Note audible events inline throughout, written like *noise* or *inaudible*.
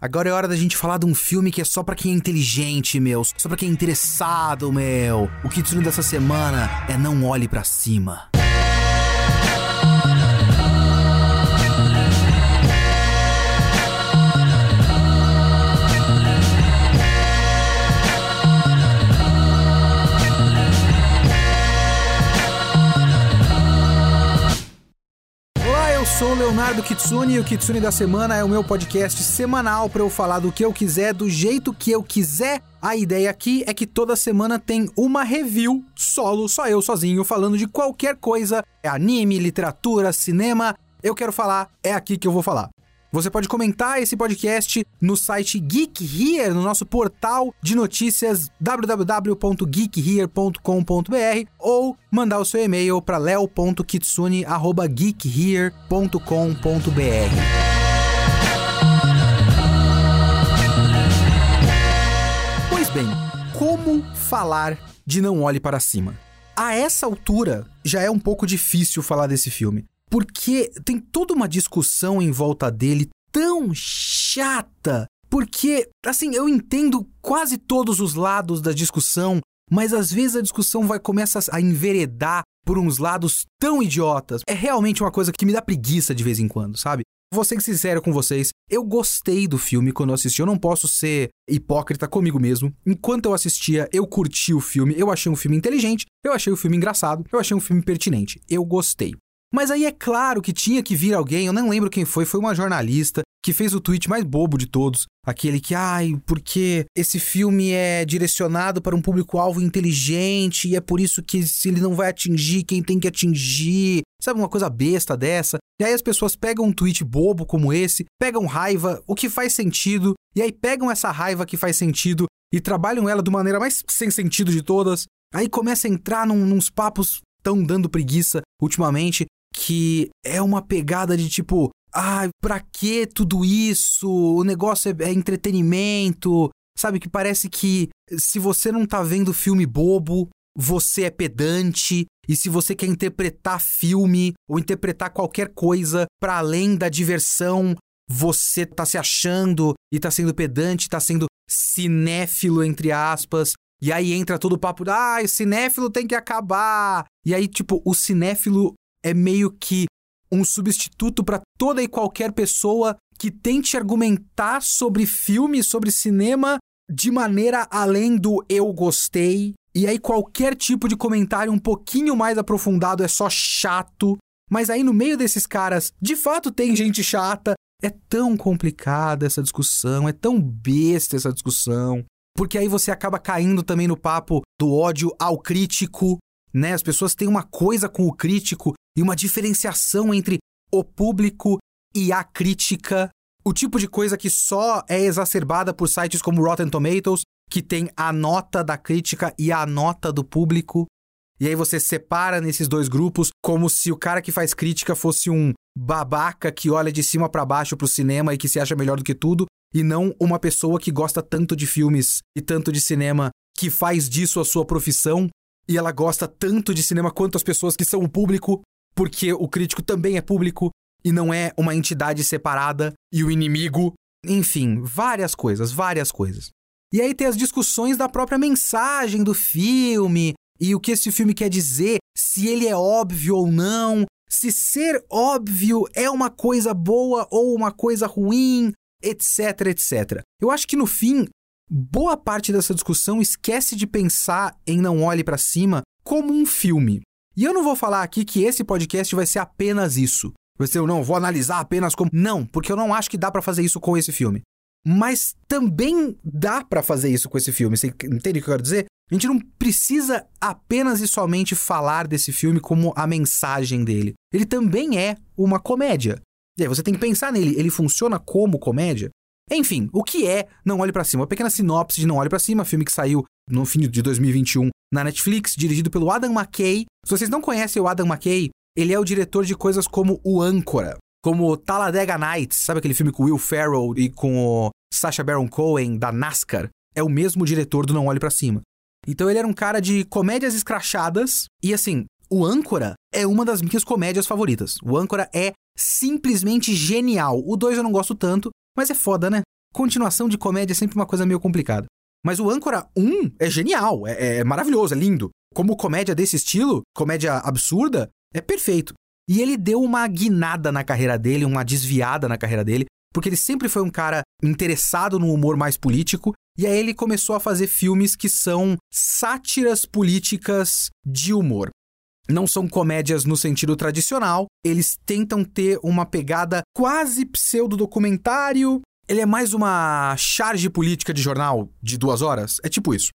Agora é hora da gente falar de um filme que é só pra quem é inteligente, meu. Só pra quem é interessado, meu. O Kitsune dessa semana é Não Olhe para Cima. Sou Leonardo Kitsune e o Kitsune da Semana é o meu podcast semanal para eu falar do que eu quiser, do jeito que eu quiser. A ideia aqui é que toda semana tem uma review solo, só eu sozinho, falando de qualquer coisa, é anime, literatura, cinema. Eu quero falar, é aqui que eu vou falar. Você pode comentar esse podcast no site Geek Here, no nosso portal de notícias www.geekhere.com.br ou mandar o seu e-mail para leo.kitsune@geekhere.com.br. Pois bem, como falar de Não Olhe para Cima? A essa altura já é um pouco difícil falar desse filme porque tem toda uma discussão em volta dele tão chata. Porque, assim, eu entendo quase todos os lados da discussão, mas às vezes a discussão vai começar a enveredar por uns lados tão idiotas. É realmente uma coisa que me dá preguiça de vez em quando, sabe? Vou ser sincero com vocês, eu gostei do filme quando eu assisti. Eu não posso ser hipócrita comigo mesmo. Enquanto eu assistia, eu curti o filme, eu achei um filme inteligente, eu achei o filme engraçado, eu achei um filme pertinente. Eu gostei. Mas aí é claro que tinha que vir alguém, eu não lembro quem foi, foi uma jornalista que fez o tweet mais bobo de todos. Aquele que, ai, porque esse filme é direcionado para um público-alvo inteligente e é por isso que se ele não vai atingir quem tem que atingir. Sabe, uma coisa besta dessa. E aí as pessoas pegam um tweet bobo como esse, pegam raiva, o que faz sentido, e aí pegam essa raiva que faz sentido e trabalham ela de maneira mais sem sentido de todas. Aí começa a entrar num, nos papos tão dando preguiça ultimamente que é uma pegada de tipo, ah, pra que tudo isso? O negócio é, é entretenimento. Sabe, que parece que se você não tá vendo filme bobo, você é pedante. E se você quer interpretar filme ou interpretar qualquer coisa para além da diversão, você tá se achando e tá sendo pedante, tá sendo cinéfilo, entre aspas. E aí entra todo o papo, ah, o cinéfilo tem que acabar. E aí, tipo, o cinéfilo é meio que um substituto para toda e qualquer pessoa que tente argumentar sobre filme, sobre cinema de maneira além do eu gostei. E aí qualquer tipo de comentário um pouquinho mais aprofundado é só chato. Mas aí no meio desses caras, de fato tem gente chata. É tão complicada essa discussão, é tão besta essa discussão. Porque aí você acaba caindo também no papo do ódio ao crítico, né? As pessoas têm uma coisa com o crítico e uma diferenciação entre o público e a crítica. O tipo de coisa que só é exacerbada por sites como Rotten Tomatoes, que tem a nota da crítica e a nota do público. E aí você separa nesses dois grupos como se o cara que faz crítica fosse um babaca que olha de cima para baixo pro cinema e que se acha melhor do que tudo, e não uma pessoa que gosta tanto de filmes e tanto de cinema que faz disso a sua profissão e ela gosta tanto de cinema quanto as pessoas que são o público, porque o crítico também é público e não é uma entidade separada e o inimigo. Enfim, várias coisas, várias coisas. E aí tem as discussões da própria mensagem do filme e o que esse filme quer dizer, se ele é óbvio ou não, se ser óbvio é uma coisa boa ou uma coisa ruim, etc, etc. Eu acho que no fim boa parte dessa discussão esquece de pensar em Não Olhe para Cima como um filme. E eu não vou falar aqui que esse podcast vai ser apenas isso. Vai ser, não vou analisar apenas como. Não, porque eu não acho que dá para fazer isso com esse filme. Mas também dá para fazer isso com esse filme. Você entende o que eu quero dizer? A gente não precisa apenas e somente falar desse filme como a mensagem dele. Ele também é uma comédia. E aí você tem que pensar nele. Ele funciona como comédia? Enfim, o que é Não Olhe para Cima? Uma pequena sinopse de Não Olhe para Cima, filme que saiu no fim de 2021 na Netflix, dirigido pelo Adam McKay. Se vocês não conhecem o Adam McKay, ele é o diretor de coisas como O Âncora, como Talladega Nights, sabe aquele filme com Will Ferrell e com o Sacha Baron Cohen da NASCAR? É o mesmo diretor do Não Olhe para Cima. Então ele era um cara de comédias escrachadas e assim, o Âncora é uma das minhas comédias favoritas. O Âncora é simplesmente genial. O 2 eu não gosto tanto, mas é foda, né? continuação de comédia é sempre uma coisa meio complicada. Mas o Âncora 1 é genial, é, é maravilhoso, é lindo. Como comédia desse estilo, comédia absurda, é perfeito. E ele deu uma guinada na carreira dele, uma desviada na carreira dele, porque ele sempre foi um cara interessado no humor mais político, e aí ele começou a fazer filmes que são sátiras políticas de humor. Não são comédias no sentido tradicional, eles tentam ter uma pegada quase pseudo-documentário. Ele é mais uma charge política de jornal de duas horas. É tipo isso.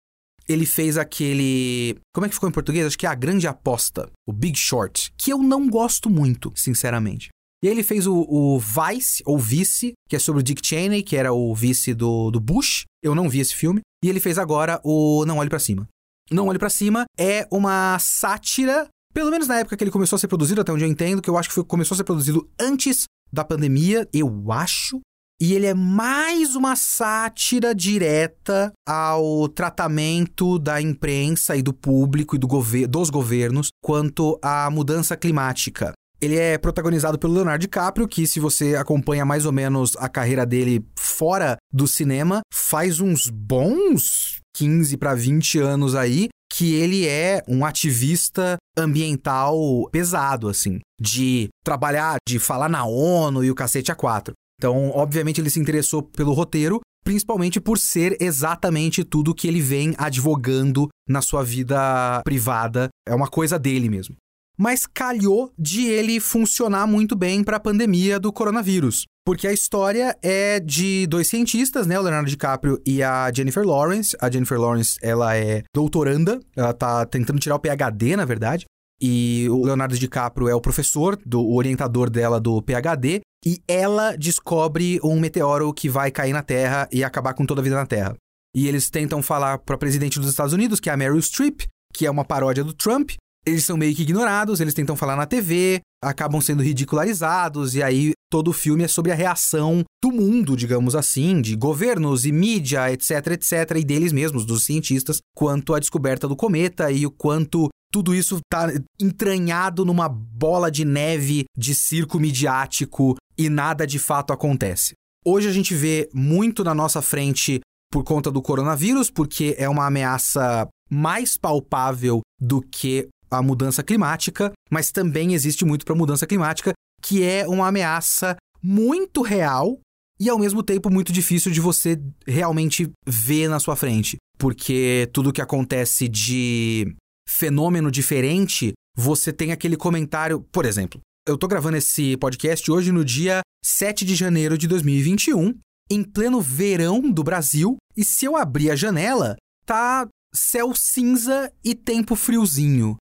Ele fez aquele. Como é que ficou em português? Acho que é A Grande Aposta, o Big Short, que eu não gosto muito, sinceramente. E aí ele fez o, o, Vice, ou Vice, que é sobre o Dick Cheney, que era o vice do, do Bush. Eu não vi esse filme. E ele fez agora o Não Olhe para Cima. Não Olhe para Cima é uma sátira pelo menos na época que ele começou a ser produzido, até onde eu entendo, que eu acho que foi, começou a ser produzido antes da pandemia, eu acho. E ele é mais uma sátira direta ao tratamento da imprensa e do público e do gover dos governos quanto à mudança climática. Ele é protagonizado pelo Leonardo DiCaprio, que, se você acompanha mais ou menos a carreira dele fora do cinema, faz uns bons 15 para 20 anos aí que ele é um ativista ambiental pesado, assim, de trabalhar, de falar na ONU e o cacete a quatro. Então, obviamente, ele se interessou pelo roteiro, principalmente por ser exatamente tudo que ele vem advogando na sua vida privada. É uma coisa dele mesmo. Mas calhou de ele funcionar muito bem para a pandemia do coronavírus. Porque a história é de dois cientistas, né? O Leonardo DiCaprio e a Jennifer Lawrence. A Jennifer Lawrence, ela é doutoranda, ela tá tentando tirar o PhD, na verdade. E o Leonardo DiCaprio é o professor, do, o orientador dela do PhD. E ela descobre um meteoro que vai cair na Terra e acabar com toda a vida na Terra. E eles tentam falar para a presidente dos Estados Unidos, que é a Meryl Streep, que é uma paródia do Trump, eles são meio que ignorados, eles tentam falar na TV, acabam sendo ridicularizados, e aí todo o filme é sobre a reação do mundo, digamos assim, de governos e mídia, etc, etc, e deles mesmos, dos cientistas, quanto à descoberta do cometa e o quanto tudo isso está entranhado numa bola de neve de circo midiático e nada de fato acontece. Hoje a gente vê muito na nossa frente por conta do coronavírus, porque é uma ameaça mais palpável do que a mudança climática, mas também existe muito para a mudança climática, que é uma ameaça muito real e ao mesmo tempo muito difícil de você realmente ver na sua frente, porque tudo que acontece de fenômeno diferente, você tem aquele comentário, por exemplo, eu tô gravando esse podcast hoje no dia 7 de janeiro de 2021, em pleno verão do Brasil, e se eu abrir a janela, tá céu cinza e tempo friozinho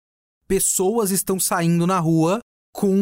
pessoas estão saindo na rua com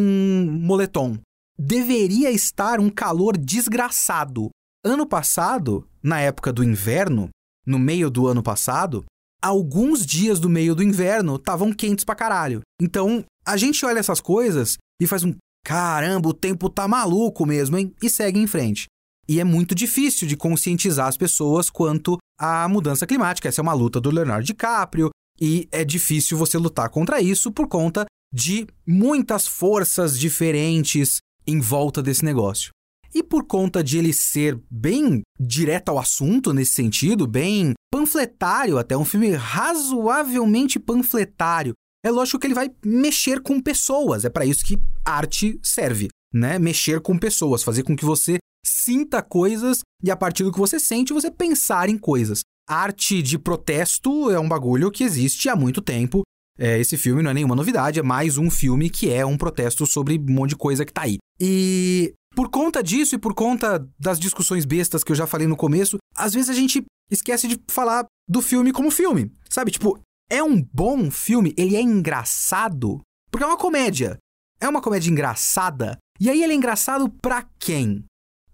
moletom. Deveria estar um calor desgraçado. Ano passado, na época do inverno, no meio do ano passado, alguns dias do meio do inverno estavam quentes pra caralho. Então, a gente olha essas coisas e faz um caramba, o tempo tá maluco mesmo, hein? E segue em frente. E é muito difícil de conscientizar as pessoas quanto à mudança climática. Essa é uma luta do Leonardo DiCaprio, e é difícil você lutar contra isso por conta de muitas forças diferentes em volta desse negócio. E por conta de ele ser bem direto ao assunto nesse sentido, bem panfletário, até um filme razoavelmente panfletário, é lógico que ele vai mexer com pessoas. É para isso que arte serve, né? Mexer com pessoas, fazer com que você sinta coisas e a partir do que você sente, você pensar em coisas arte de protesto é um bagulho que existe há muito tempo. É, esse filme não é nenhuma novidade, é mais um filme que é um protesto sobre um monte de coisa que tá aí. E por conta disso e por conta das discussões bestas que eu já falei no começo, às vezes a gente esquece de falar do filme como filme. Sabe? Tipo, é um bom filme, ele é engraçado, porque é uma comédia. É uma comédia engraçada. E aí ele é engraçado pra quem?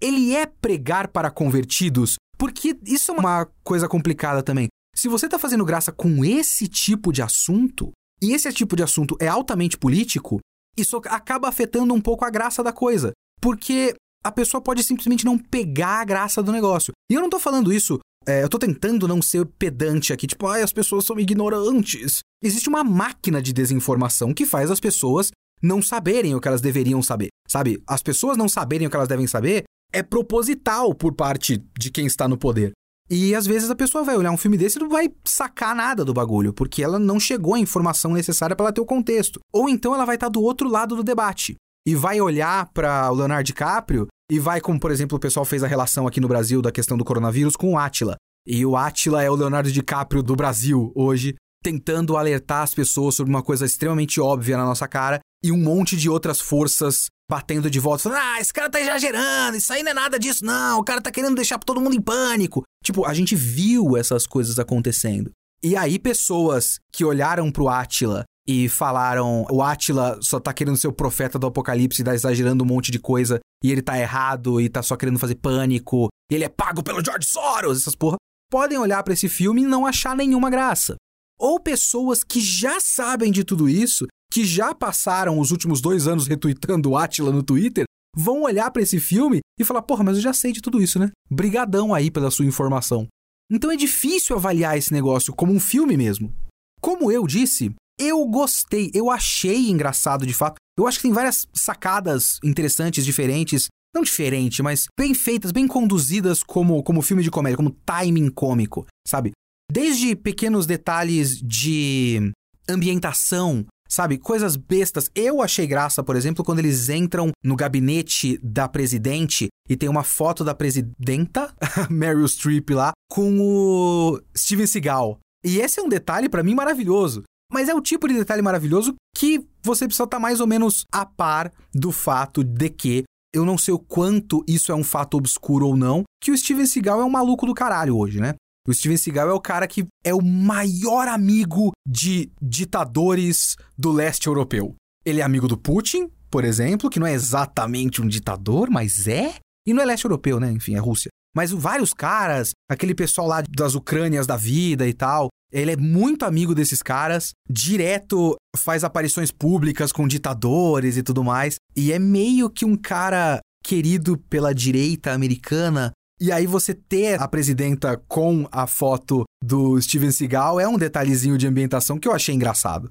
Ele é pregar para convertidos porque isso é uma coisa complicada também. Se você está fazendo graça com esse tipo de assunto, e esse tipo de assunto é altamente político, isso acaba afetando um pouco a graça da coisa. Porque a pessoa pode simplesmente não pegar a graça do negócio. E eu não tô falando isso, é, eu tô tentando não ser pedante aqui, tipo, ai, as pessoas são ignorantes. Existe uma máquina de desinformação que faz as pessoas não saberem o que elas deveriam saber. Sabe? As pessoas não saberem o que elas devem saber é proposital por parte de quem está no poder. E às vezes a pessoa vai olhar um filme desse e não vai sacar nada do bagulho, porque ela não chegou à informação necessária para ela ter o contexto. Ou então ela vai estar do outro lado do debate e vai olhar para o Leonardo DiCaprio e vai, como por exemplo o pessoal fez a relação aqui no Brasil da questão do coronavírus com o Átila. E o Átila é o Leonardo DiCaprio do Brasil hoje, tentando alertar as pessoas sobre uma coisa extremamente óbvia na nossa cara e um monte de outras forças batendo de volta, falando: ah, esse cara tá exagerando, isso aí não é nada disso, não, o cara tá querendo deixar todo mundo em pânico. Tipo, a gente viu essas coisas acontecendo. E aí, pessoas que olharam pro Átila e falaram: o Átila só tá querendo ser o profeta do apocalipse e tá exagerando um monte de coisa, e ele tá errado e tá só querendo fazer pânico, e ele é pago pelo George Soros, essas porra, podem olhar para esse filme e não achar nenhuma graça. Ou pessoas que já sabem de tudo isso que já passaram os últimos dois anos retweetando o Atila no Twitter, vão olhar para esse filme e falar: porra, mas eu já sei de tudo isso, né? Brigadão aí pela sua informação. Então é difícil avaliar esse negócio como um filme mesmo. Como eu disse, eu gostei, eu achei engraçado de fato. Eu acho que tem várias sacadas interessantes, diferentes. Não diferente, mas bem feitas, bem conduzidas como, como filme de comédia, como timing cômico, sabe? Desde pequenos detalhes de ambientação, Sabe, coisas bestas. Eu achei graça, por exemplo, quando eles entram no gabinete da presidente e tem uma foto da presidenta, *laughs* Meryl Streep lá, com o Steven Seagal. E esse é um detalhe para mim maravilhoso. Mas é o tipo de detalhe maravilhoso que você precisa estar tá mais ou menos a par do fato de que eu não sei o quanto isso é um fato obscuro ou não, que o Steven Seagal é um maluco do caralho hoje, né? O Steven Seagal é o cara que é o maior amigo de ditadores do leste europeu. Ele é amigo do Putin, por exemplo, que não é exatamente um ditador, mas é. E não é leste europeu, né? Enfim, é Rússia. Mas vários caras, aquele pessoal lá das Ucrânias da vida e tal, ele é muito amigo desses caras, direto faz aparições públicas com ditadores e tudo mais, e é meio que um cara querido pela direita americana e aí você ter a presidenta com a foto do Steven Seagal é um detalhezinho de ambientação que eu achei engraçado.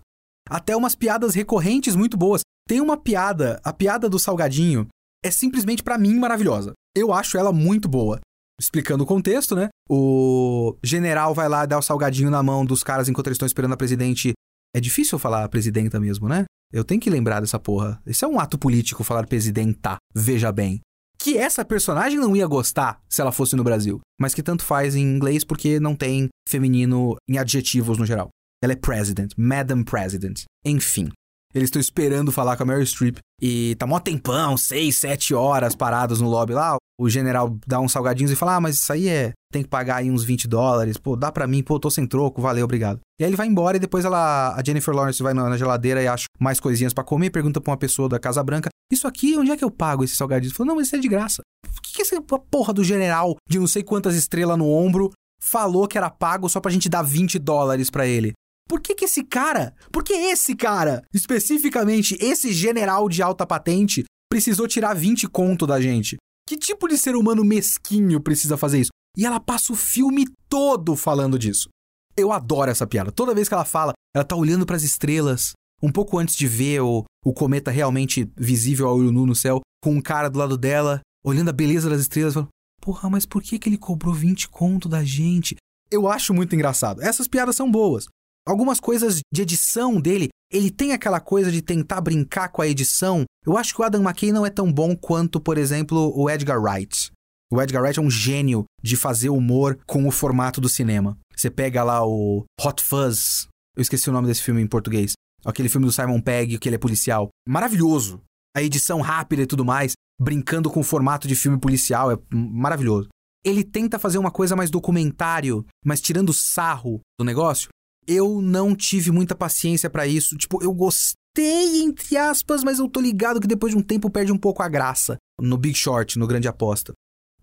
Até umas piadas recorrentes muito boas. Tem uma piada, a piada do salgadinho é simplesmente para mim maravilhosa. Eu acho ela muito boa. Explicando o contexto, né? O general vai lá dar o salgadinho na mão dos caras enquanto eles estão esperando a presidente. É difícil falar presidenta mesmo, né? Eu tenho que lembrar dessa porra. Isso é um ato político falar presidenta, veja bem que essa personagem não ia gostar se ela fosse no Brasil, mas que tanto faz em inglês porque não tem feminino em adjetivos no geral. Ela é President, Madam President. Enfim. Eles estão esperando falar com a Mary Streep e tá mó tempão, seis, sete horas parados no lobby lá. O general dá uns salgadinhos e fala: Ah, mas isso aí é. Tem que pagar aí uns 20 dólares. Pô, dá pra mim, pô, tô sem troco, valeu, obrigado. E aí ele vai embora e depois ela, a Jennifer Lawrence vai na, geladeira e acha mais coisinhas para comer, pergunta pra uma pessoa da Casa Branca: Isso aqui, onde é que eu pago esse salgadinho? Ele falou: Não, mas isso é de graça. O que, que essa porra do general de não sei quantas estrelas no ombro falou que era pago só pra gente dar 20 dólares para ele? Por que, que esse cara, por que esse cara, especificamente esse general de alta patente, precisou tirar 20 conto da gente? Que tipo de ser humano mesquinho precisa fazer isso? E ela passa o filme todo falando disso. Eu adoro essa piada. Toda vez que ela fala, ela tá olhando para as estrelas, um pouco antes de ver o, o cometa realmente visível ao olho nu no céu, com um cara do lado dela, olhando a beleza das estrelas, falando: Porra, mas por que, que ele cobrou 20 conto da gente? Eu acho muito engraçado. Essas piadas são boas. Algumas coisas de edição dele, ele tem aquela coisa de tentar brincar com a edição. Eu acho que o Adam McKay não é tão bom quanto, por exemplo, o Edgar Wright. O Edgar Wright é um gênio de fazer humor com o formato do cinema. Você pega lá o Hot Fuzz, eu esqueci o nome desse filme em português. Aquele filme do Simon Pegg, que ele é policial. Maravilhoso. A edição rápida e tudo mais, brincando com o formato de filme policial, é maravilhoso. Ele tenta fazer uma coisa mais documentário, mas tirando sarro do negócio. Eu não tive muita paciência para isso. Tipo, eu gostei, entre aspas, mas eu tô ligado que depois de um tempo perde um pouco a graça. No Big Short, no Grande Aposta.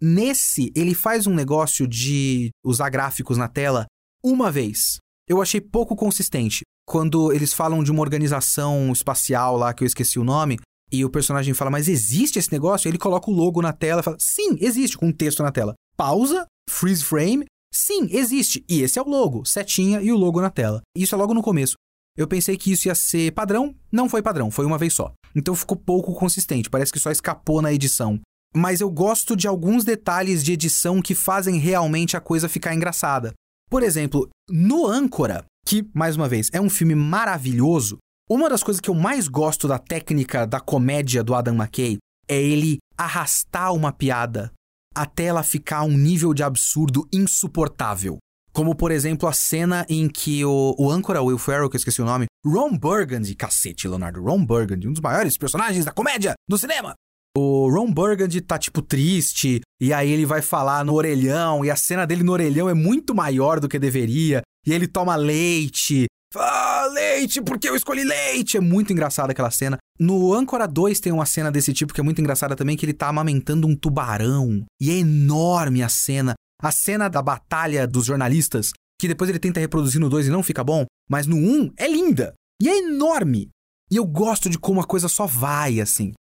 Nesse, ele faz um negócio de usar gráficos na tela uma vez. Eu achei pouco consistente. Quando eles falam de uma organização espacial lá, que eu esqueci o nome, e o personagem fala, mas existe esse negócio? Ele coloca o logo na tela e fala, sim, existe, com um texto na tela. Pausa, freeze frame, Sim, existe. E esse é o logo, setinha e o logo na tela. Isso é logo no começo. Eu pensei que isso ia ser padrão, não foi padrão, foi uma vez só. Então ficou pouco consistente, parece que só escapou na edição. mas eu gosto de alguns detalhes de edição que fazem realmente a coisa ficar engraçada. Por exemplo, no Âncora, que, mais uma vez, é um filme maravilhoso, uma das coisas que eu mais gosto da técnica da comédia do Adam McKay é ele arrastar uma piada até ela ficar um nível de absurdo insuportável. Como, por exemplo, a cena em que o, o âncora Will Ferrell, que eu esqueci o nome, Ron Burgundy, cacete, Leonardo, Ron Burgundy, um dos maiores personagens da comédia do cinema. O Ron Burgundy tá, tipo, triste, e aí ele vai falar no orelhão, e a cena dele no orelhão é muito maior do que deveria, e ele toma leite. Ah, leite, porque eu escolhi leite! É muito engraçada aquela cena. No Âncora 2 tem uma cena desse tipo que é muito engraçada também, que ele tá amamentando um tubarão. E é enorme a cena. A cena da batalha dos jornalistas, que depois ele tenta reproduzir no 2 e não fica bom, mas no 1 é linda. E é enorme. E eu gosto de como a coisa só vai, assim.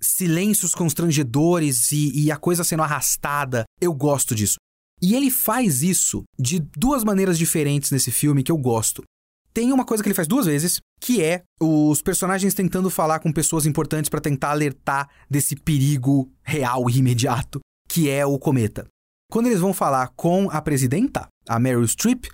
Silêncios constrangedores e, e a coisa sendo arrastada. Eu gosto disso. E ele faz isso de duas maneiras diferentes nesse filme que eu gosto. Tem uma coisa que ele faz duas vezes, que é os personagens tentando falar com pessoas importantes para tentar alertar desse perigo real e imediato, que é o cometa. Quando eles vão falar com a presidenta, a Meryl Streep,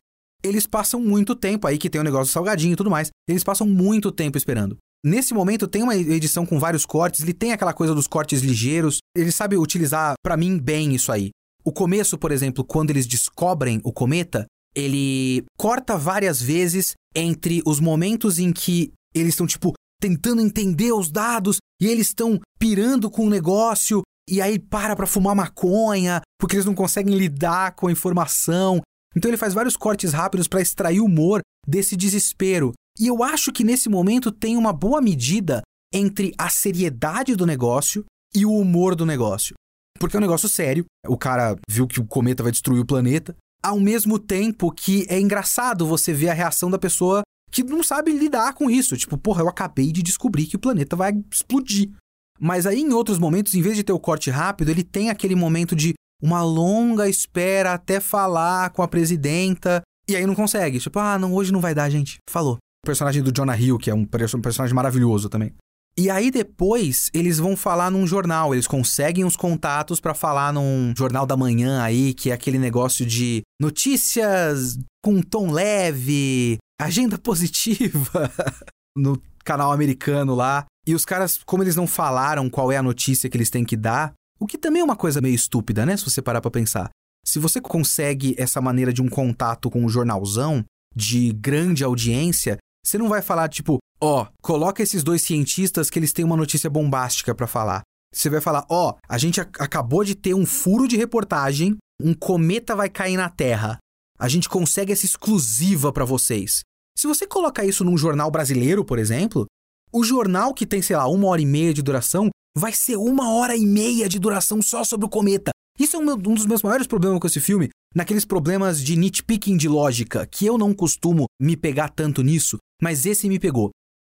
eles passam muito tempo aí que tem o um negócio salgadinho e tudo mais. Eles passam muito tempo esperando. Nesse momento tem uma edição com vários cortes, ele tem aquela coisa dos cortes ligeiros, ele sabe utilizar para mim bem isso aí. O começo, por exemplo, quando eles descobrem o cometa, ele corta várias vezes entre os momentos em que eles estão tipo tentando entender os dados e eles estão pirando com o negócio e aí para para fumar maconha, porque eles não conseguem lidar com a informação. Então ele faz vários cortes rápidos para extrair o humor desse desespero. E eu acho que nesse momento tem uma boa medida entre a seriedade do negócio e o humor do negócio. Porque é um negócio sério, o cara viu que o cometa vai destruir o planeta, ao mesmo tempo que é engraçado você ver a reação da pessoa que não sabe lidar com isso. Tipo, porra, eu acabei de descobrir que o planeta vai explodir. Mas aí, em outros momentos, em vez de ter o corte rápido, ele tem aquele momento de uma longa espera até falar com a presidenta. E aí não consegue. Tipo, ah, não, hoje não vai dar, gente. Falou. O personagem do Jonah Hill, que é um personagem maravilhoso também. E aí depois eles vão falar num jornal, eles conseguem os contatos para falar num jornal da manhã aí, que é aquele negócio de notícias com tom leve, agenda positiva *laughs* no canal americano lá. E os caras, como eles não falaram qual é a notícia que eles têm que dar, o que também é uma coisa meio estúpida, né? Se você parar pra pensar. Se você consegue essa maneira de um contato com o um jornalzão, de grande audiência, você não vai falar tipo, ó, oh, coloca esses dois cientistas que eles têm uma notícia bombástica para falar. Você vai falar, ó, oh, a gente acabou de ter um furo de reportagem, um cometa vai cair na Terra. A gente consegue essa exclusiva para vocês. Se você colocar isso num jornal brasileiro, por exemplo, o jornal que tem, sei lá, uma hora e meia de duração, vai ser uma hora e meia de duração só sobre o cometa. Isso é um, dos meus maiores problemas com esse filme, naqueles problemas de nitpicking de lógica, que eu não costumo me pegar tanto nisso, mas esse me pegou.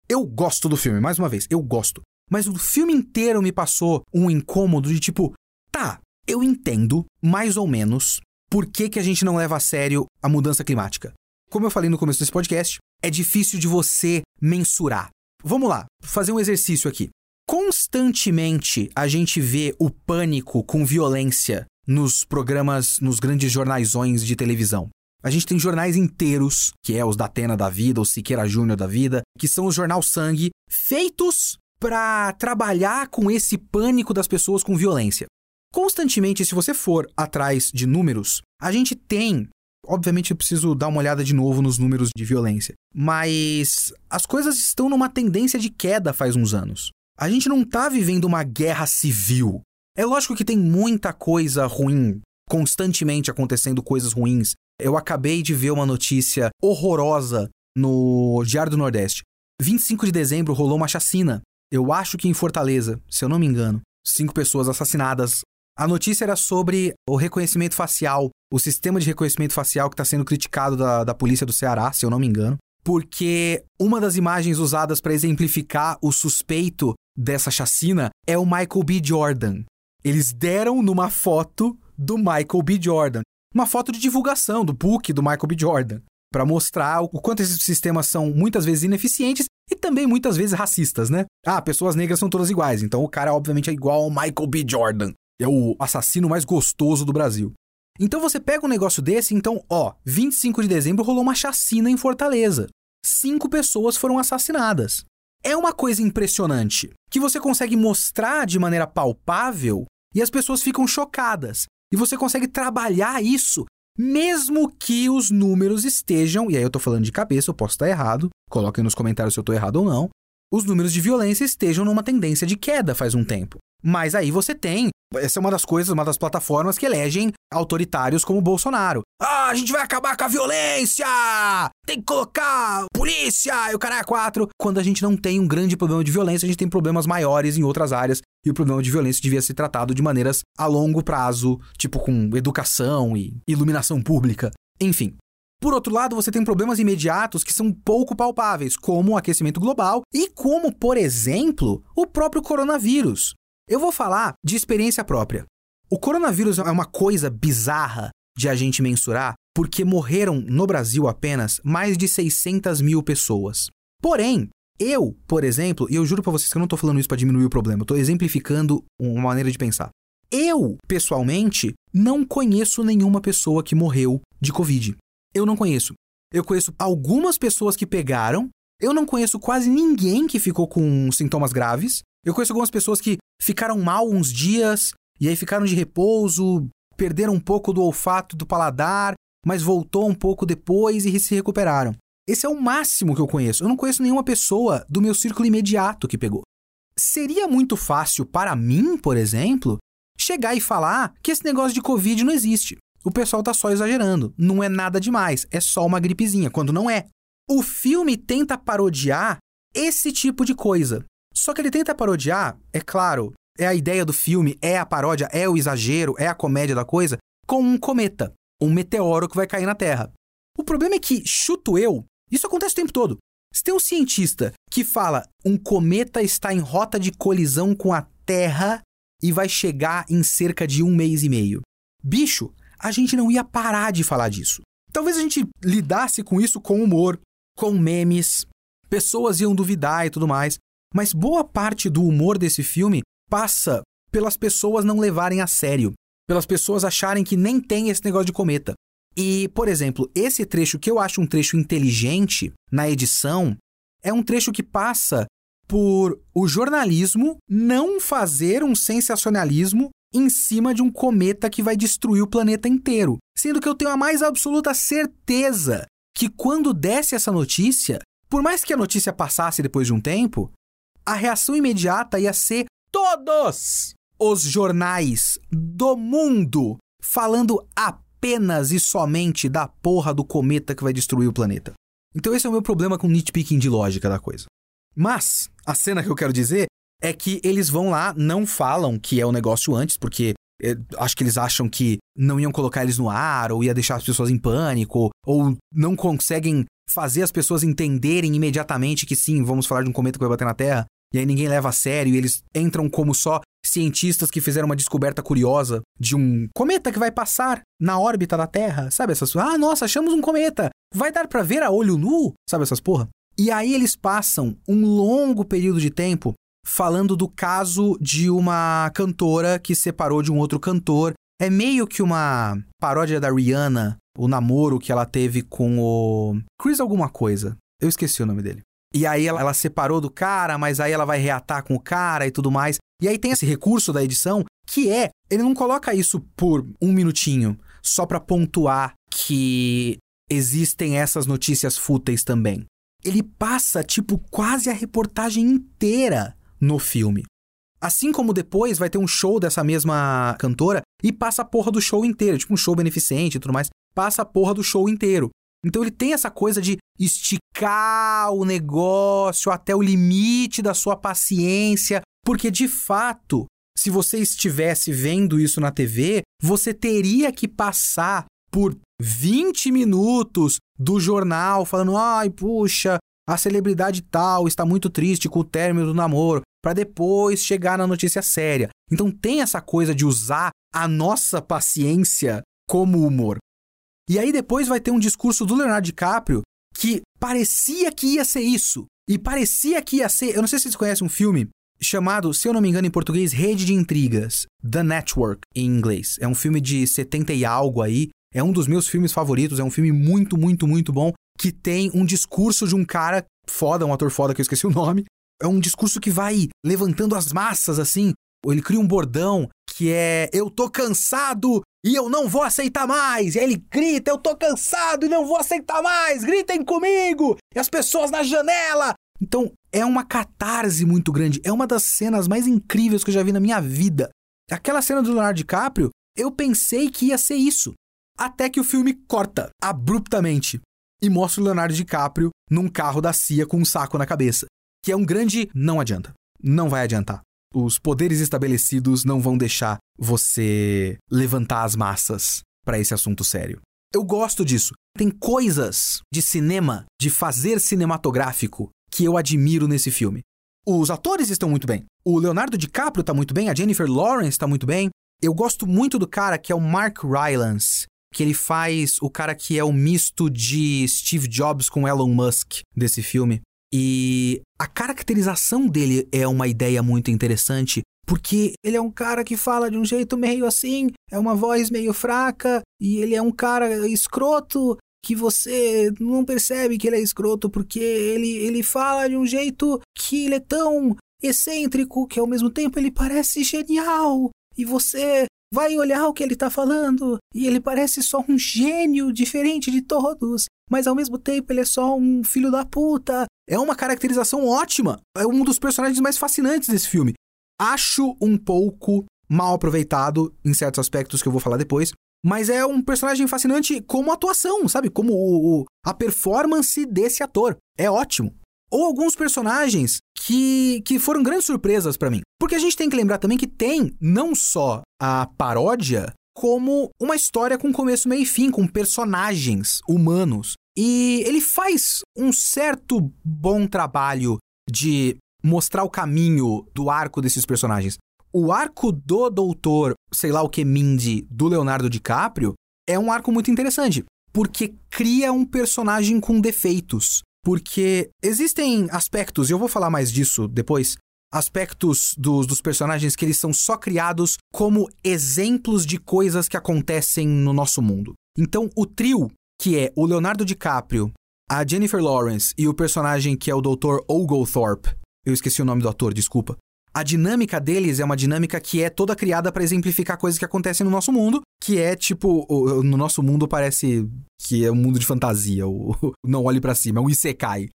Eu gosto do filme, mais uma vez, eu gosto. Mas o filme inteiro me passou um incômodo de tipo, tá, eu entendo, mais ou menos, por que, que a gente não leva a sério a mudança climática. Como eu falei no começo desse podcast, é difícil de você mensurar. Vamos lá, fazer um exercício aqui. Constantemente a gente vê o pânico com violência nos programas, nos grandes jornaisões de televisão. A gente tem jornais inteiros, que é os da Atena da vida, o Siqueira Júnior da vida, que são os jornal sangue, feitos para trabalhar com esse pânico das pessoas com violência. Constantemente, se você for atrás de números, a gente tem Obviamente eu preciso dar uma olhada de novo nos números de violência. Mas as coisas estão numa tendência de queda faz uns anos. A gente não tá vivendo uma guerra civil. É lógico que tem muita coisa ruim, constantemente acontecendo coisas ruins. Eu acabei de ver uma notícia horrorosa no Diário do Nordeste. 25 de dezembro rolou uma chacina. Eu acho que em Fortaleza, se eu não me engano. Cinco pessoas assassinadas a notícia era sobre o reconhecimento facial, o sistema de reconhecimento facial que está sendo criticado da, da polícia do Ceará, se eu não me engano, porque uma das imagens usadas para exemplificar o suspeito dessa chacina é o Michael B. Jordan. Eles deram numa foto do Michael B. Jordan, uma foto de divulgação do book do Michael B. Jordan, para mostrar o quanto esses sistemas são muitas vezes ineficientes e também muitas vezes racistas, né? Ah, pessoas negras são todas iguais, então o cara obviamente é igual ao Michael B. Jordan. É o assassino mais gostoso do Brasil. Então você pega um negócio desse, então, ó, 25 de dezembro rolou uma chacina em Fortaleza. Cinco pessoas foram assassinadas. É uma coisa impressionante que você consegue mostrar de maneira palpável e as pessoas ficam chocadas. E você consegue trabalhar isso mesmo que os números estejam, e aí eu tô falando de cabeça, eu posso estar errado, coloquem nos comentários se eu tô errado ou não, os números de violência estejam numa tendência de queda faz um tempo. Mas aí você tem. Essa é uma das coisas, uma das plataformas que elegem autoritários como Bolsonaro. Ah, a gente vai acabar com a violência! Tem que colocar polícia e o cara é quatro. Quando a gente não tem um grande problema de violência, a gente tem problemas maiores em outras áreas. E o problema de violência devia ser tratado de maneiras a longo prazo, tipo com educação e iluminação pública. Enfim, por outro lado, você tem problemas imediatos que são pouco palpáveis, como o aquecimento global e como, por exemplo, o próprio coronavírus. Eu vou falar de experiência própria. O coronavírus é uma coisa bizarra de a gente mensurar, porque morreram no Brasil apenas mais de 600 mil pessoas. Porém, eu, por exemplo, e eu juro para vocês que eu não tô falando isso para diminuir o problema, eu tô exemplificando uma maneira de pensar. Eu, pessoalmente, não conheço nenhuma pessoa que morreu de Covid. Eu não conheço. Eu conheço algumas pessoas que pegaram. Eu não conheço quase ninguém que ficou com sintomas graves. Eu conheço algumas pessoas que ficaram mal uns dias e aí ficaram de repouso, perderam um pouco do olfato do paladar, mas voltou um pouco depois e se recuperaram. Esse é o máximo que eu conheço. Eu não conheço nenhuma pessoa do meu círculo imediato que pegou. Seria muito fácil para mim, por exemplo, chegar e falar que esse negócio de Covid não existe o pessoal tá só exagerando. Não é nada demais, é só uma gripezinha, quando não é. O filme tenta parodiar esse tipo de coisa. Só que ele tenta parodiar, é claro, é a ideia do filme, é a paródia, é o exagero, é a comédia da coisa, com um cometa, um meteoro que vai cair na Terra. O problema é que, chuto eu, isso acontece o tempo todo. Se tem um cientista que fala um cometa está em rota de colisão com a Terra e vai chegar em cerca de um mês e meio. Bicho, a gente não ia parar de falar disso. Talvez a gente lidasse com isso com humor, com memes, pessoas iam duvidar e tudo mais, mas boa parte do humor desse filme passa pelas pessoas não levarem a sério, pelas pessoas acharem que nem tem esse negócio de cometa. E, por exemplo, esse trecho que eu acho um trecho inteligente na edição é um trecho que passa por o jornalismo não fazer um sensacionalismo em cima de um cometa que vai destruir o planeta inteiro. Sendo que eu tenho a mais absoluta certeza que quando desse essa notícia, por mais que a notícia passasse depois de um tempo, a reação imediata ia ser todos os jornais do mundo falando apenas e somente da porra do cometa que vai destruir o planeta. Então esse é o meu problema com nitpicking de lógica da coisa. Mas a cena que eu quero dizer é que eles vão lá, não falam que é o negócio antes, porque é, acho que eles acham que não iam colocar eles no ar, ou ia deixar as pessoas em pânico, ou não conseguem fazer as pessoas entenderem imediatamente que sim, vamos falar de um cometa que vai bater na Terra, e aí ninguém leva a sério, e eles entram como só cientistas que fizeram uma descoberta curiosa de um cometa que vai passar na órbita da Terra, sabe essas Ah, nossa, achamos um cometa! Vai dar para ver a olho nu? Sabe essas porra? E aí eles passam um longo período de tempo falando do caso de uma cantora que separou de um outro cantor. É meio que uma paródia da Rihanna, o namoro que ela teve com o Chris alguma coisa. Eu esqueci o nome dele. E aí ela, ela separou do cara, mas aí ela vai reatar com o cara e tudo mais. E aí tem esse recurso da edição que é, ele não coloca isso por um minutinho, só para pontuar que existem essas notícias fúteis também. Ele passa, tipo, quase a reportagem inteira no filme. Assim como depois vai ter um show dessa mesma cantora e passa a porra do show inteiro, tipo um show beneficente e tudo mais, passa a porra do show inteiro. Então ele tem essa coisa de esticar o negócio até o limite da sua paciência, porque de fato, se você estivesse vendo isso na TV, você teria que passar por 20 minutos do jornal falando: ai, puxa, a celebridade tal está muito triste com o término do namoro para depois chegar na notícia séria. Então tem essa coisa de usar a nossa paciência como humor. E aí depois vai ter um discurso do Leonardo DiCaprio que parecia que ia ser isso. E parecia que ia ser. Eu não sei se vocês conhecem um filme chamado, se eu não me engano em português, Rede de Intrigas, The Network em inglês. É um filme de 70 e algo aí, é um dos meus filmes favoritos, é um filme muito, muito, muito bom, que tem um discurso de um cara foda, um ator foda que eu esqueci o nome. É um discurso que vai levantando as massas assim. Ele cria um bordão que é eu tô cansado e eu não vou aceitar mais. E aí ele grita, eu tô cansado e não vou aceitar mais. Gritem comigo. E as pessoas na janela. Então, é uma catarse muito grande. É uma das cenas mais incríveis que eu já vi na minha vida. Aquela cena do Leonardo DiCaprio, eu pensei que ia ser isso. Até que o filme corta abruptamente e mostra o Leonardo DiCaprio num carro da CIA com um saco na cabeça. Que é um grande não adianta. Não vai adiantar. Os poderes estabelecidos não vão deixar você levantar as massas para esse assunto sério. Eu gosto disso. Tem coisas de cinema, de fazer cinematográfico, que eu admiro nesse filme. Os atores estão muito bem. O Leonardo DiCaprio está muito bem, a Jennifer Lawrence está muito bem. Eu gosto muito do cara que é o Mark Rylance, que ele faz o cara que é o misto de Steve Jobs com Elon Musk desse filme. E a caracterização dele é uma ideia muito interessante, porque ele é um cara que fala de um jeito meio assim, é uma voz meio fraca, e ele é um cara escroto que você não percebe que ele é escroto porque ele, ele fala de um jeito que ele é tão excêntrico que ao mesmo tempo ele parece genial. E você vai olhar o que ele está falando e ele parece só um gênio diferente de todos, mas ao mesmo tempo ele é só um filho da puta. É uma caracterização ótima. É um dos personagens mais fascinantes desse filme. Acho um pouco mal aproveitado em certos aspectos que eu vou falar depois, mas é um personagem fascinante como atuação, sabe? Como o, o, a performance desse ator. É ótimo. Ou alguns personagens que, que foram grandes surpresas para mim. Porque a gente tem que lembrar também que tem não só a paródia, como uma história com começo, meio e fim, com personagens humanos. E ele faz um certo bom trabalho de mostrar o caminho do arco desses personagens. O arco do doutor, sei lá o que, Mindy, do Leonardo DiCaprio, é um arco muito interessante, porque cria um personagem com defeitos. Porque existem aspectos, e eu vou falar mais disso depois, aspectos dos, dos personagens que eles são só criados como exemplos de coisas que acontecem no nosso mundo. Então, o trio, que é o Leonardo DiCaprio, a Jennifer Lawrence e o personagem que é o Dr. Oglethorpe, eu esqueci o nome do ator, desculpa. A dinâmica deles é uma dinâmica que é toda criada para exemplificar coisas que acontecem no nosso mundo, que é tipo, no nosso mundo parece que é um mundo de fantasia, o não olhe para cima, é um isekai.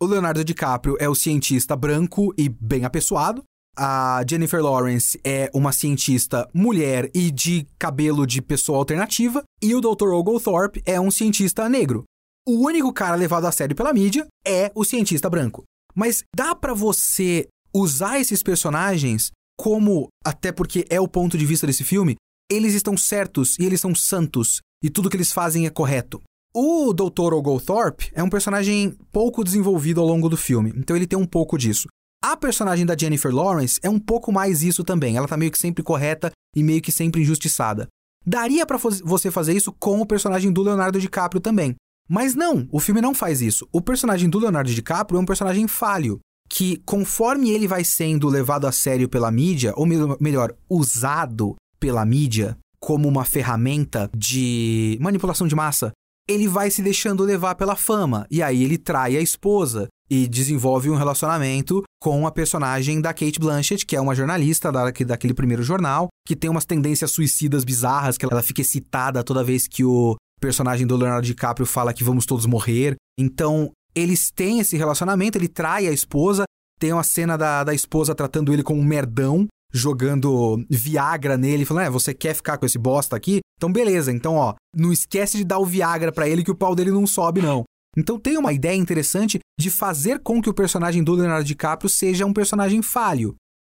O Leonardo DiCaprio é o cientista branco e bem apessoado. A Jennifer Lawrence é uma cientista mulher e de cabelo de pessoa alternativa. E o Dr. Oglethorpe é um cientista negro. O único cara levado a sério pela mídia é o cientista branco. Mas dá para você usar esses personagens como, até porque é o ponto de vista desse filme, eles estão certos e eles são santos e tudo que eles fazem é correto. O Dr. Oglethorpe é um personagem pouco desenvolvido ao longo do filme, então ele tem um pouco disso. A personagem da Jennifer Lawrence é um pouco mais isso também. Ela tá meio que sempre correta e meio que sempre injustiçada. Daria para você fazer isso com o personagem do Leonardo DiCaprio também. Mas não, o filme não faz isso. O personagem do Leonardo DiCaprio é um personagem falho que conforme ele vai sendo levado a sério pela mídia, ou melhor, usado pela mídia como uma ferramenta de manipulação de massa, ele vai se deixando levar pela fama. E aí ele trai a esposa e desenvolve um relacionamento com a personagem da Kate Blanchett, que é uma jornalista daquele primeiro jornal, que tem umas tendências suicidas bizarras, que ela fica excitada toda vez que o personagem do Leonardo DiCaprio fala que vamos todos morrer. Então, eles têm esse relacionamento, ele trai a esposa, tem uma cena da, da esposa tratando ele como um merdão, jogando Viagra nele, falando: É, você quer ficar com esse bosta aqui? Então, beleza, então, ó, não esquece de dar o Viagra para ele que o pau dele não sobe, não. Então tem uma ideia interessante de fazer com que o personagem do Leonardo DiCaprio seja um personagem falho.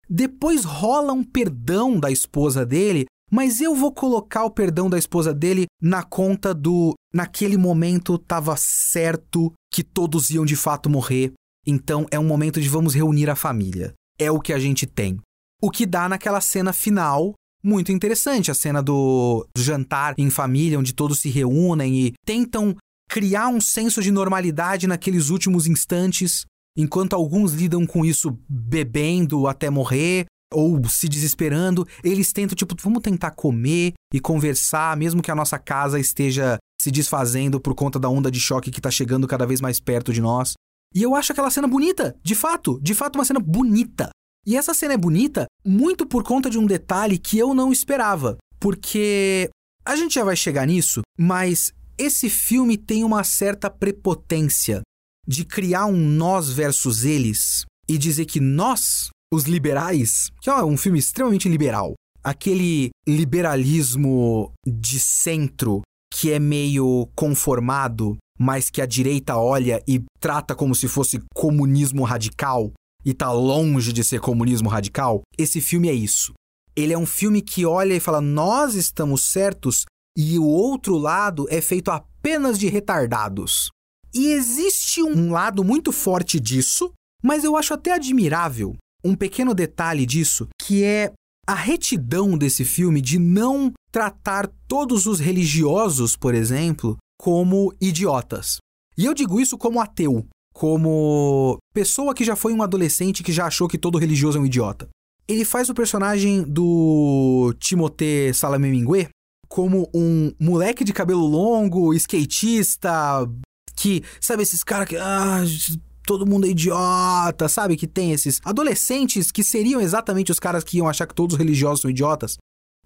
Depois rola um perdão da esposa dele, mas eu vou colocar o perdão da esposa dele na conta do naquele momento tava certo que todos iam de fato morrer. Então é um momento de vamos reunir a família. É o que a gente tem. O que dá naquela cena final muito interessante, a cena do, do jantar em família, onde todos se reúnem e tentam criar um senso de normalidade naqueles últimos instantes. enquanto alguns lidam com isso bebendo até morrer ou se desesperando, eles tentam, tipo, vamos tentar comer e conversar, mesmo que a nossa casa esteja se desfazendo por conta da onda de choque que tá chegando cada vez mais perto de nós. E eu acho aquela cena bonita, de fato, de fato uma cena bonita. E essa cena é bonita muito por conta de um detalhe que eu não esperava, porque a gente já vai chegar nisso, mas esse filme tem uma certa prepotência de criar um nós versus eles e dizer que nós, os liberais, que é um filme extremamente liberal, aquele liberalismo de centro que é meio conformado, mas que a direita olha e trata como se fosse comunismo radical e tá longe de ser comunismo radical, esse filme é isso. Ele é um filme que olha e fala: nós estamos certos e o outro lado é feito apenas de retardados. E existe um lado muito forte disso, mas eu acho até admirável um pequeno detalhe disso, que é a retidão desse filme de não tratar todos os religiosos, por exemplo, como idiotas. E eu digo isso como ateu, como pessoa que já foi um adolescente que já achou que todo religioso é um idiota. Ele faz o personagem do Timothée Chalamet como um moleque de cabelo longo, skatista, que, sabe, esses caras que. Ah, todo mundo é idiota, sabe? Que tem esses adolescentes que seriam exatamente os caras que iam achar que todos os religiosos são idiotas.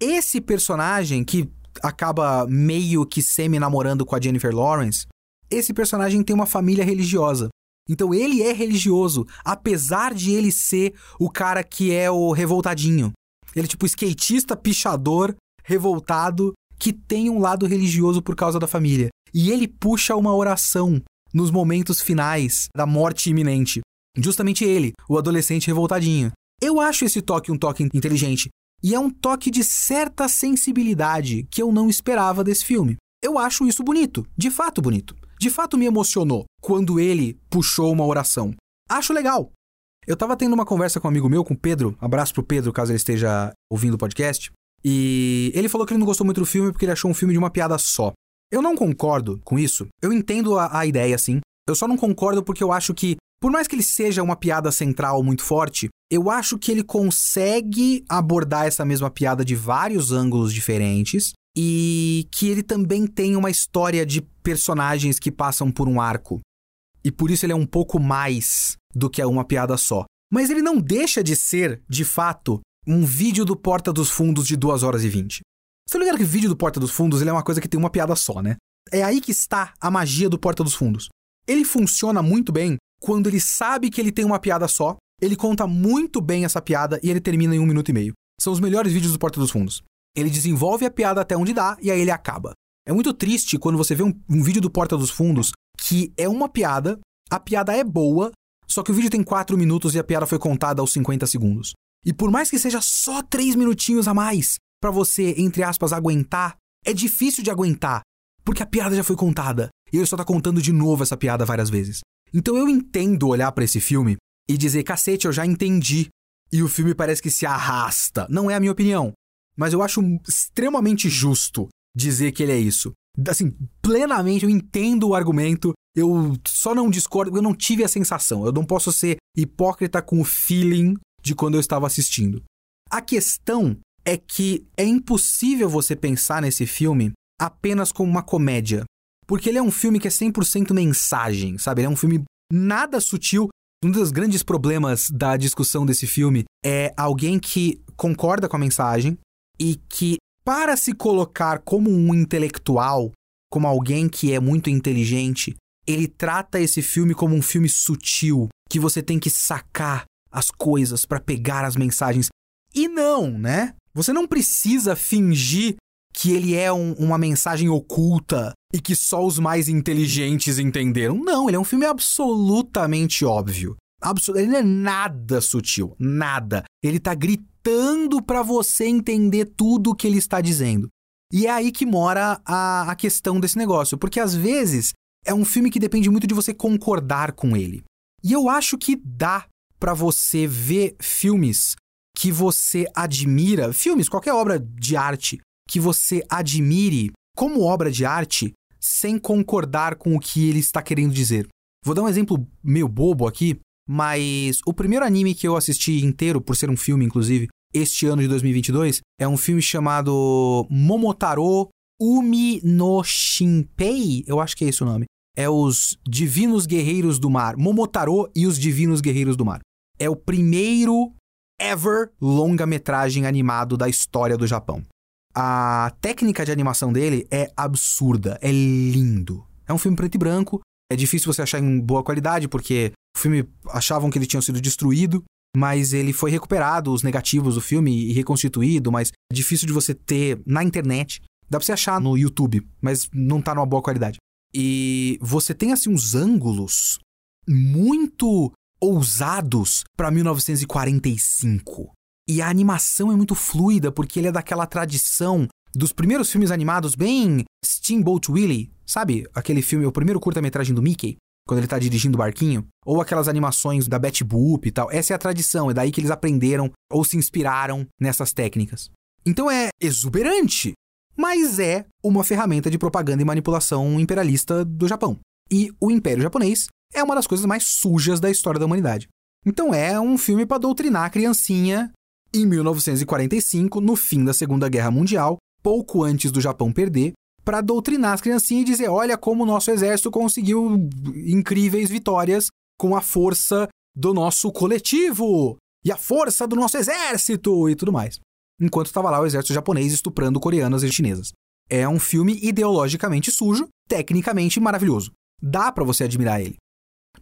Esse personagem que acaba meio que semi-namorando com a Jennifer Lawrence, esse personagem tem uma família religiosa. Então ele é religioso, apesar de ele ser o cara que é o revoltadinho. Ele é tipo skatista, pichador, revoltado, que tem um lado religioso por causa da família. E ele puxa uma oração nos momentos finais da morte iminente. Justamente ele, o adolescente revoltadinho. Eu acho esse toque um toque inteligente. E é um toque de certa sensibilidade que eu não esperava desse filme. Eu acho isso bonito, de fato bonito. De fato me emocionou quando ele puxou uma oração. Acho legal. Eu tava tendo uma conversa com um amigo meu, com o Pedro, abraço pro Pedro, caso ele esteja ouvindo o podcast, e ele falou que ele não gostou muito do filme porque ele achou um filme de uma piada só. Eu não concordo com isso. Eu entendo a, a ideia, sim. Eu só não concordo porque eu acho que, por mais que ele seja uma piada central muito forte, eu acho que ele consegue abordar essa mesma piada de vários ângulos diferentes e que ele também tem uma história de personagens que passam por um arco. E por isso ele é um pouco mais do que uma piada só. Mas ele não deixa de ser, de fato, um vídeo do Porta dos Fundos de 2 horas e 20. Você ligado que o vídeo do Porta dos Fundos ele é uma coisa que tem uma piada só, né? É aí que está a magia do Porta dos Fundos. Ele funciona muito bem quando ele sabe que ele tem uma piada só, ele conta muito bem essa piada e ele termina em um minuto e meio. São os melhores vídeos do Porta dos Fundos. Ele desenvolve a piada até onde dá e aí ele acaba. É muito triste quando você vê um, um vídeo do Porta dos Fundos que é uma piada, a piada é boa, só que o vídeo tem 4 minutos e a piada foi contada aos 50 segundos. E por mais que seja só 3 minutinhos a mais, para você, entre aspas, aguentar, é difícil de aguentar, porque a piada já foi contada e ele só tá contando de novo essa piada várias vezes. Então eu entendo olhar para esse filme e dizer, cacete, eu já entendi. E o filme parece que se arrasta. Não é a minha opinião, mas eu acho extremamente justo dizer que ele é isso. Assim, plenamente eu entendo o argumento, eu só não discordo, eu não tive a sensação. Eu não posso ser hipócrita com o feeling de quando eu estava assistindo. A questão é que é impossível você pensar nesse filme apenas como uma comédia. Porque ele é um filme que é 100% mensagem, sabe? Ele é um filme nada sutil. Um dos grandes problemas da discussão desse filme é alguém que concorda com a mensagem e que, para se colocar como um intelectual, como alguém que é muito inteligente, ele trata esse filme como um filme sutil, que você tem que sacar as coisas para pegar as mensagens. E não, né? Você não precisa fingir que ele é um, uma mensagem oculta e que só os mais inteligentes entenderam. Não, ele é um filme absolutamente óbvio. Absol ele não é nada sutil, nada. Ele tá gritando para você entender tudo o que ele está dizendo. E é aí que mora a, a questão desse negócio, porque às vezes é um filme que depende muito de você concordar com ele. E eu acho que dá para você ver filmes que você admira, filmes, qualquer obra de arte que você admire como obra de arte sem concordar com o que ele está querendo dizer. Vou dar um exemplo meio bobo aqui, mas o primeiro anime que eu assisti inteiro, por ser um filme, inclusive, este ano de 2022, é um filme chamado Momotaro Umi no Shinpei, eu acho que é esse o nome. É os Divinos Guerreiros do Mar. Momotaro e os Divinos Guerreiros do Mar. É o primeiro ever longa-metragem animado da história do Japão. A técnica de animação dele é absurda, é lindo. É um filme preto e branco, é difícil você achar em boa qualidade, porque o filme achavam que ele tinha sido destruído, mas ele foi recuperado, os negativos do filme, e reconstituído, mas é difícil de você ter na internet. Dá pra você achar no YouTube, mas não tá numa boa qualidade. E você tem, assim, uns ângulos muito ousados para 1945. E a animação é muito fluida, porque ele é daquela tradição dos primeiros filmes animados bem Steamboat Willie, sabe? Aquele filme, o primeiro curta-metragem do Mickey, quando ele tá dirigindo o barquinho, ou aquelas animações da Betty Boop e tal. Essa é a tradição, é daí que eles aprenderam ou se inspiraram nessas técnicas. Então é exuberante, mas é uma ferramenta de propaganda e manipulação imperialista do Japão. E o Império Japonês é uma das coisas mais sujas da história da humanidade. Então é um filme para doutrinar a criancinha em 1945, no fim da Segunda Guerra Mundial, pouco antes do Japão perder, para doutrinar as criancinhas e dizer: olha como o nosso exército conseguiu incríveis vitórias com a força do nosso coletivo e a força do nosso exército e tudo mais. Enquanto estava lá o exército japonês estuprando coreanas e chinesas. É um filme ideologicamente sujo, tecnicamente maravilhoso. Dá para você admirar ele.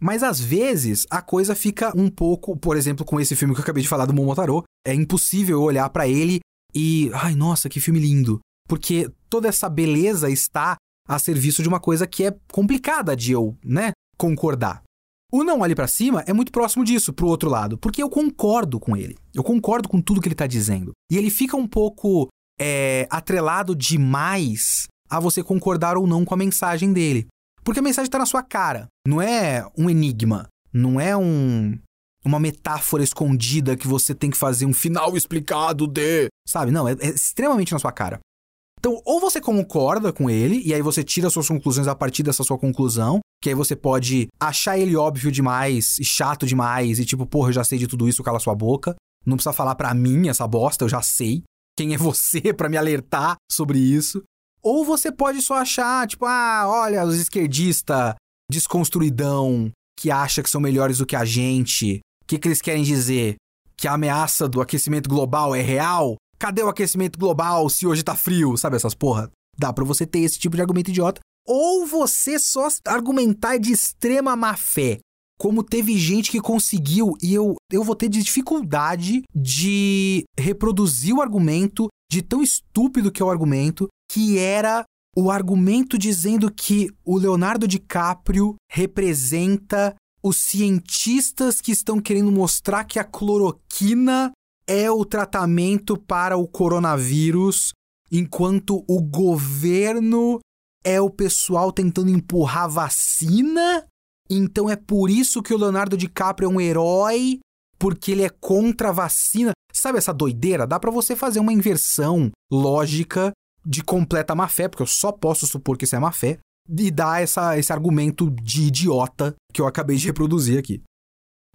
Mas às vezes a coisa fica um pouco, por exemplo, com esse filme que eu acabei de falar do Momotaro, é impossível olhar para ele e, ai, nossa, que filme lindo, porque toda essa beleza está a serviço de uma coisa que é complicada de eu, né, concordar. O Não Olhe para Cima é muito próximo disso, pro outro lado, porque eu concordo com ele. Eu concordo com tudo que ele tá dizendo. E ele fica um pouco é, atrelado demais a você concordar ou não com a mensagem dele. Porque a mensagem tá na sua cara. Não é um enigma. Não é um. Uma metáfora escondida que você tem que fazer um final explicado de. Sabe? Não, é, é extremamente na sua cara. Então, ou você concorda com ele, e aí você tira suas conclusões a partir dessa sua conclusão, que aí você pode achar ele óbvio demais chato demais, e tipo, porra, eu já sei de tudo isso, cala sua boca. Não precisa falar pra mim essa bosta, eu já sei. Quem é você *laughs* para me alertar sobre isso? Ou você pode só achar, tipo, ah, olha, os esquerdistas desconstruidão que acha que são melhores do que a gente. O que, que eles querem dizer? Que a ameaça do aquecimento global é real? Cadê o aquecimento global se hoje tá frio? Sabe essas porra? Dá para você ter esse tipo de argumento idiota. Ou você só argumentar de extrema má fé. Como teve gente que conseguiu, e eu, eu vou ter dificuldade de reproduzir o argumento, de tão estúpido que é o argumento, que era o argumento dizendo que o Leonardo DiCaprio representa os cientistas que estão querendo mostrar que a cloroquina é o tratamento para o coronavírus, enquanto o governo é o pessoal tentando empurrar vacina. Então é por isso que o Leonardo DiCaprio é um herói, porque ele é contra a vacina. Sabe essa doideira? Dá para você fazer uma inversão lógica de completa má fé, porque eu só posso supor que isso é má fé, e dar essa, esse argumento de idiota que eu acabei de reproduzir aqui.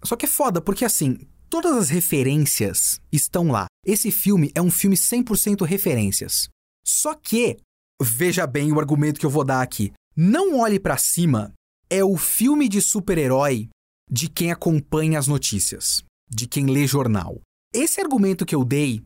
Só que é foda, porque assim, Todas as referências estão lá. Esse filme é um filme 100% referências. Só que, veja bem o argumento que eu vou dar aqui. Não Olhe para Cima é o filme de super-herói de quem acompanha as notícias, de quem lê jornal. Esse argumento que eu dei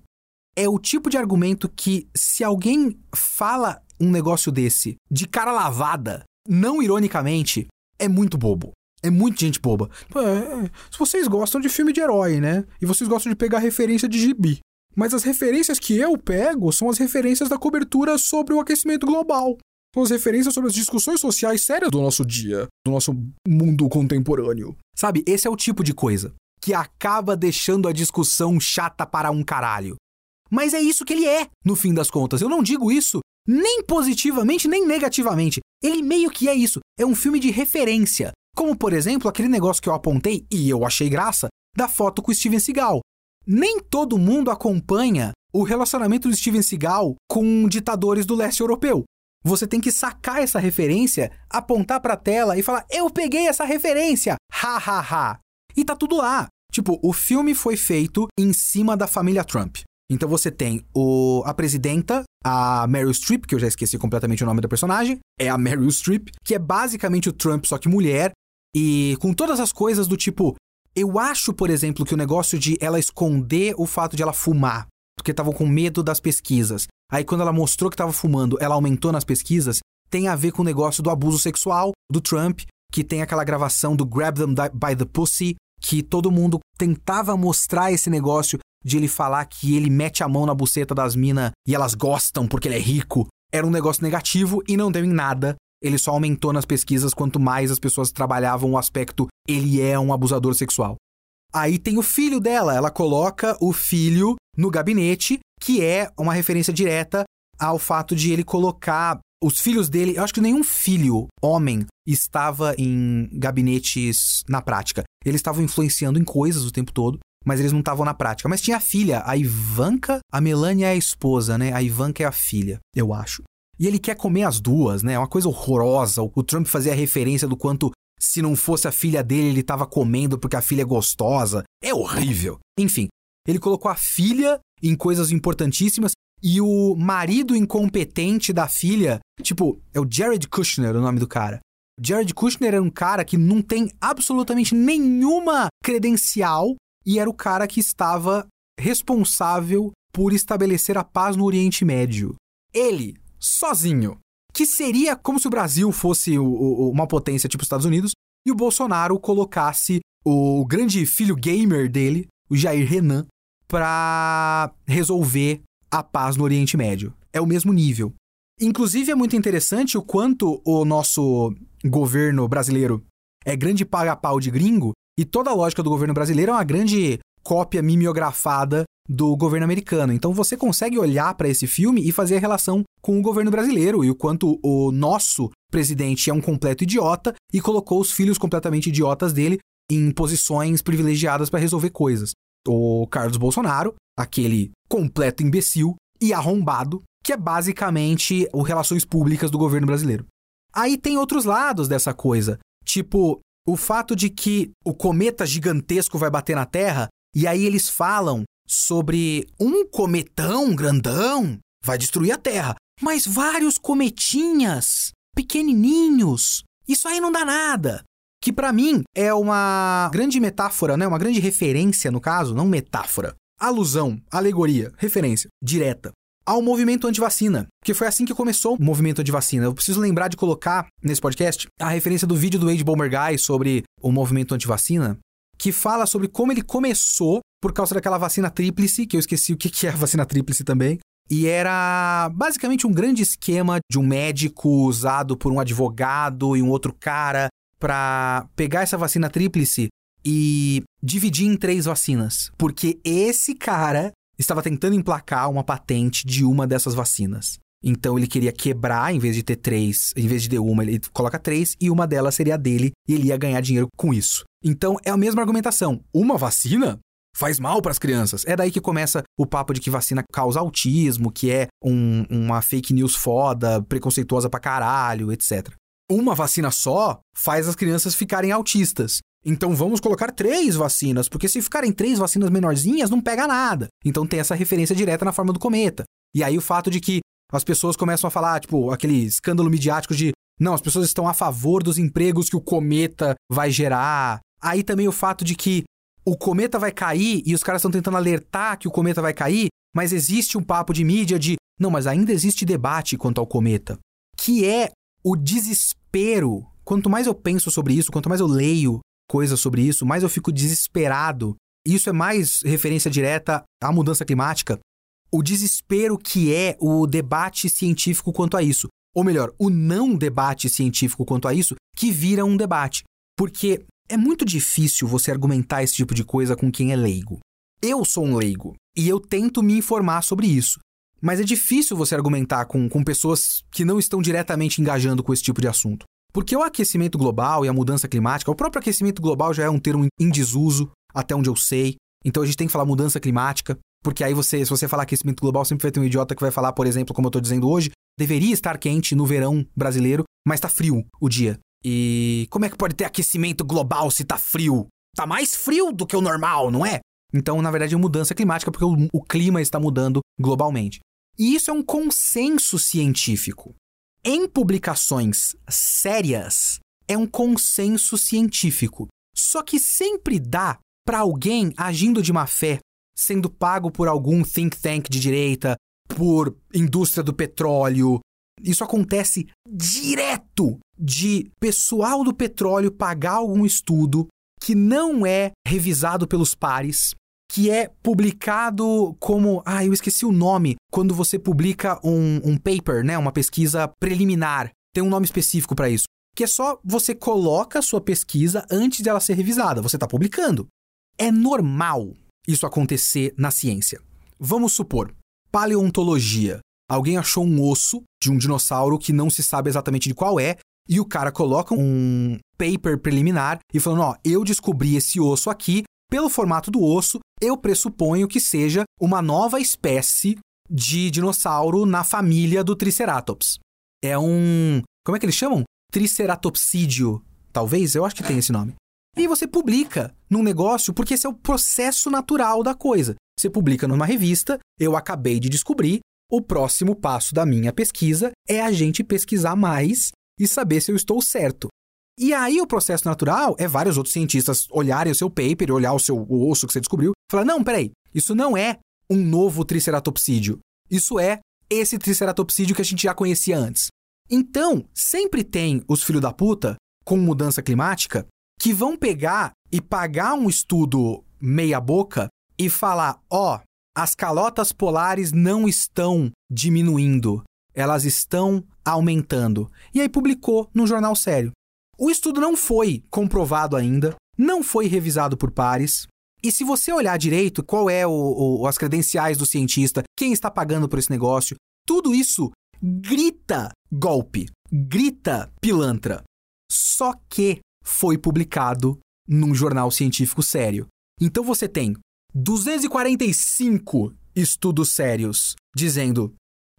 é o tipo de argumento que, se alguém fala um negócio desse de cara lavada, não ironicamente, é muito bobo. É muito gente boba. É, é, se vocês gostam de filme de herói, né? E vocês gostam de pegar referência de gibi. Mas as referências que eu pego são as referências da cobertura sobre o aquecimento global. São as referências sobre as discussões sociais sérias do nosso dia, do nosso mundo contemporâneo. Sabe, esse é o tipo de coisa que acaba deixando a discussão chata para um caralho. Mas é isso que ele é, no fim das contas. Eu não digo isso nem positivamente nem negativamente. Ele meio que é isso. É um filme de referência. Como, por exemplo, aquele negócio que eu apontei e eu achei graça da foto com o Steven Seagal. Nem todo mundo acompanha o relacionamento do Steven Seagal com ditadores do leste europeu. Você tem que sacar essa referência, apontar para a tela e falar: "Eu peguei essa referência". Ha ha ha. E tá tudo lá. Tipo, o filme foi feito em cima da família Trump. Então você tem o, a presidenta, a Meryl Streep, que eu já esqueci completamente o nome da personagem, é a Meryl Streep, que é basicamente o Trump, só que mulher, e com todas as coisas do tipo. Eu acho, por exemplo, que o negócio de ela esconder o fato de ela fumar, porque estavam com medo das pesquisas. Aí quando ela mostrou que estava fumando, ela aumentou nas pesquisas, tem a ver com o negócio do abuso sexual do Trump, que tem aquela gravação do Grab Them by the Pussy, que todo mundo tentava mostrar esse negócio de ele falar que ele mete a mão na buceta das minas e elas gostam porque ele é rico. Era um negócio negativo e não deu em nada. Ele só aumentou nas pesquisas quanto mais as pessoas trabalhavam o aspecto ele é um abusador sexual. Aí tem o filho dela, ela coloca o filho no gabinete, que é uma referência direta ao fato de ele colocar os filhos dele, eu acho que nenhum filho homem estava em gabinetes na prática. Eles estavam influenciando em coisas o tempo todo, mas eles não estavam na prática. Mas tinha a filha, a Ivanka, a Melania é a esposa, né? A Ivanka é a filha, eu acho. E ele quer comer as duas, né? É uma coisa horrorosa. O Trump fazia referência do quanto se não fosse a filha dele, ele estava comendo porque a filha é gostosa. É horrível. Enfim, ele colocou a filha em coisas importantíssimas e o marido incompetente da filha, tipo, é o Jared Kushner o nome do cara. Jared Kushner era um cara que não tem absolutamente nenhuma credencial e era o cara que estava responsável por estabelecer a paz no Oriente Médio. Ele, sozinho, que seria como se o Brasil fosse o, o, uma potência tipo Estados Unidos e o Bolsonaro colocasse o grande filho gamer dele, o Jair Renan, para resolver a paz no Oriente Médio. É o mesmo nível. Inclusive, é muito interessante o quanto o nosso governo brasileiro é grande paga-pau de gringo e toda a lógica do governo brasileiro é uma grande cópia mimeografada do governo americano. Então você consegue olhar para esse filme e fazer a relação com o governo brasileiro e o quanto o nosso presidente é um completo idiota e colocou os filhos completamente idiotas dele em posições privilegiadas para resolver coisas. O Carlos Bolsonaro aquele completo imbecil e arrombado, que é basicamente o relações públicas do governo brasileiro. Aí tem outros lados dessa coisa, tipo o fato de que o cometa gigantesco vai bater na Terra e aí eles falam sobre um cometão grandão vai destruir a Terra, mas vários cometinhas pequenininhos, isso aí não dá nada. Que para mim é uma grande metáfora, né? Uma grande referência no caso, não metáfora, alusão, alegoria, referência direta ao movimento anti-vacina, que foi assim que começou o movimento anti-vacina. Eu preciso lembrar de colocar nesse podcast a referência do vídeo do Age Bomber Guy sobre o movimento anti-vacina, que fala sobre como ele começou por causa daquela vacina tríplice, que eu esqueci o que é a vacina tríplice também. E era basicamente um grande esquema de um médico usado por um advogado e um outro cara para pegar essa vacina tríplice e dividir em três vacinas. Porque esse cara estava tentando emplacar uma patente de uma dessas vacinas. Então ele queria quebrar, em vez de ter três, em vez de ter uma, ele coloca três e uma delas seria a dele e ele ia ganhar dinheiro com isso. Então é a mesma argumentação. Uma vacina faz mal para as crianças. É daí que começa o papo de que vacina causa autismo, que é um, uma fake news foda, preconceituosa pra caralho, etc. Uma vacina só faz as crianças ficarem autistas. Então vamos colocar três vacinas, porque se ficarem três vacinas menorzinhas, não pega nada. Então tem essa referência direta na forma do cometa. E aí o fato de que as pessoas começam a falar, tipo, aquele escândalo midiático de não, as pessoas estão a favor dos empregos que o cometa vai gerar. Aí também o fato de que o cometa vai cair e os caras estão tentando alertar que o cometa vai cair, mas existe um papo de mídia de não, mas ainda existe debate quanto ao cometa, que é o desespero. Quanto mais eu penso sobre isso, quanto mais eu leio coisas sobre isso, mais eu fico desesperado. Isso é mais referência direta à mudança climática. O desespero que é o debate científico quanto a isso. Ou melhor, o não debate científico quanto a isso, que vira um debate. Porque é muito difícil você argumentar esse tipo de coisa com quem é leigo. Eu sou um leigo e eu tento me informar sobre isso. Mas é difícil você argumentar com, com pessoas que não estão diretamente engajando com esse tipo de assunto. Porque o aquecimento global e a mudança climática, o próprio aquecimento global já é um termo em desuso, até onde eu sei. Então a gente tem que falar mudança climática, porque aí você, se você falar aquecimento global, sempre vai ter um idiota que vai falar, por exemplo, como eu estou dizendo hoje, deveria estar quente no verão brasileiro, mas está frio o dia. E como é que pode ter aquecimento global se está frio? tá mais frio do que o normal, não é? Então, na verdade, é mudança climática porque o, o clima está mudando globalmente. E isso é um consenso científico. Em publicações sérias, é um consenso científico. Só que sempre dá para alguém agindo de má fé, sendo pago por algum think tank de direita, por indústria do petróleo. Isso acontece direto de pessoal do petróleo pagar algum estudo que não é revisado pelos pares, que é publicado como. Ah, eu esqueci o nome. Quando você publica um, um paper, né? Uma pesquisa preliminar. Tem um nome específico para isso. Que é só você coloca a sua pesquisa antes de ela ser revisada. Você está publicando. É normal isso acontecer na ciência. Vamos supor, paleontologia. Alguém achou um osso de um dinossauro que não se sabe exatamente de qual é, e o cara coloca um paper preliminar e falando: Ó, eu descobri esse osso aqui, pelo formato do osso, eu pressuponho que seja uma nova espécie de dinossauro na família do Triceratops. É um. Como é que eles chamam? Triceratopsídeo. Talvez, eu acho que tem esse nome. E você publica num negócio porque esse é o processo natural da coisa. Você publica numa revista, eu acabei de descobrir, o próximo passo da minha pesquisa é a gente pesquisar mais e saber se eu estou certo. E aí o processo natural é vários outros cientistas olharem o seu paper, olhar o seu osso que você descobriu, falar: "Não, peraí, isso não é um novo triceratopsídeo. Isso é esse triceratopsídeo que a gente já conhecia antes". Então, sempre tem os filhos da puta com mudança climática que vão pegar e pagar um estudo meia boca e falar: ó, oh, as calotas polares não estão diminuindo, elas estão aumentando. E aí publicou no jornal sério. O estudo não foi comprovado ainda, não foi revisado por pares. E se você olhar direito qual é o, o, as credenciais do cientista, quem está pagando por esse negócio, tudo isso grita golpe, grita pilantra. Só que foi publicado num jornal científico sério. Então você tem 245 estudos sérios dizendo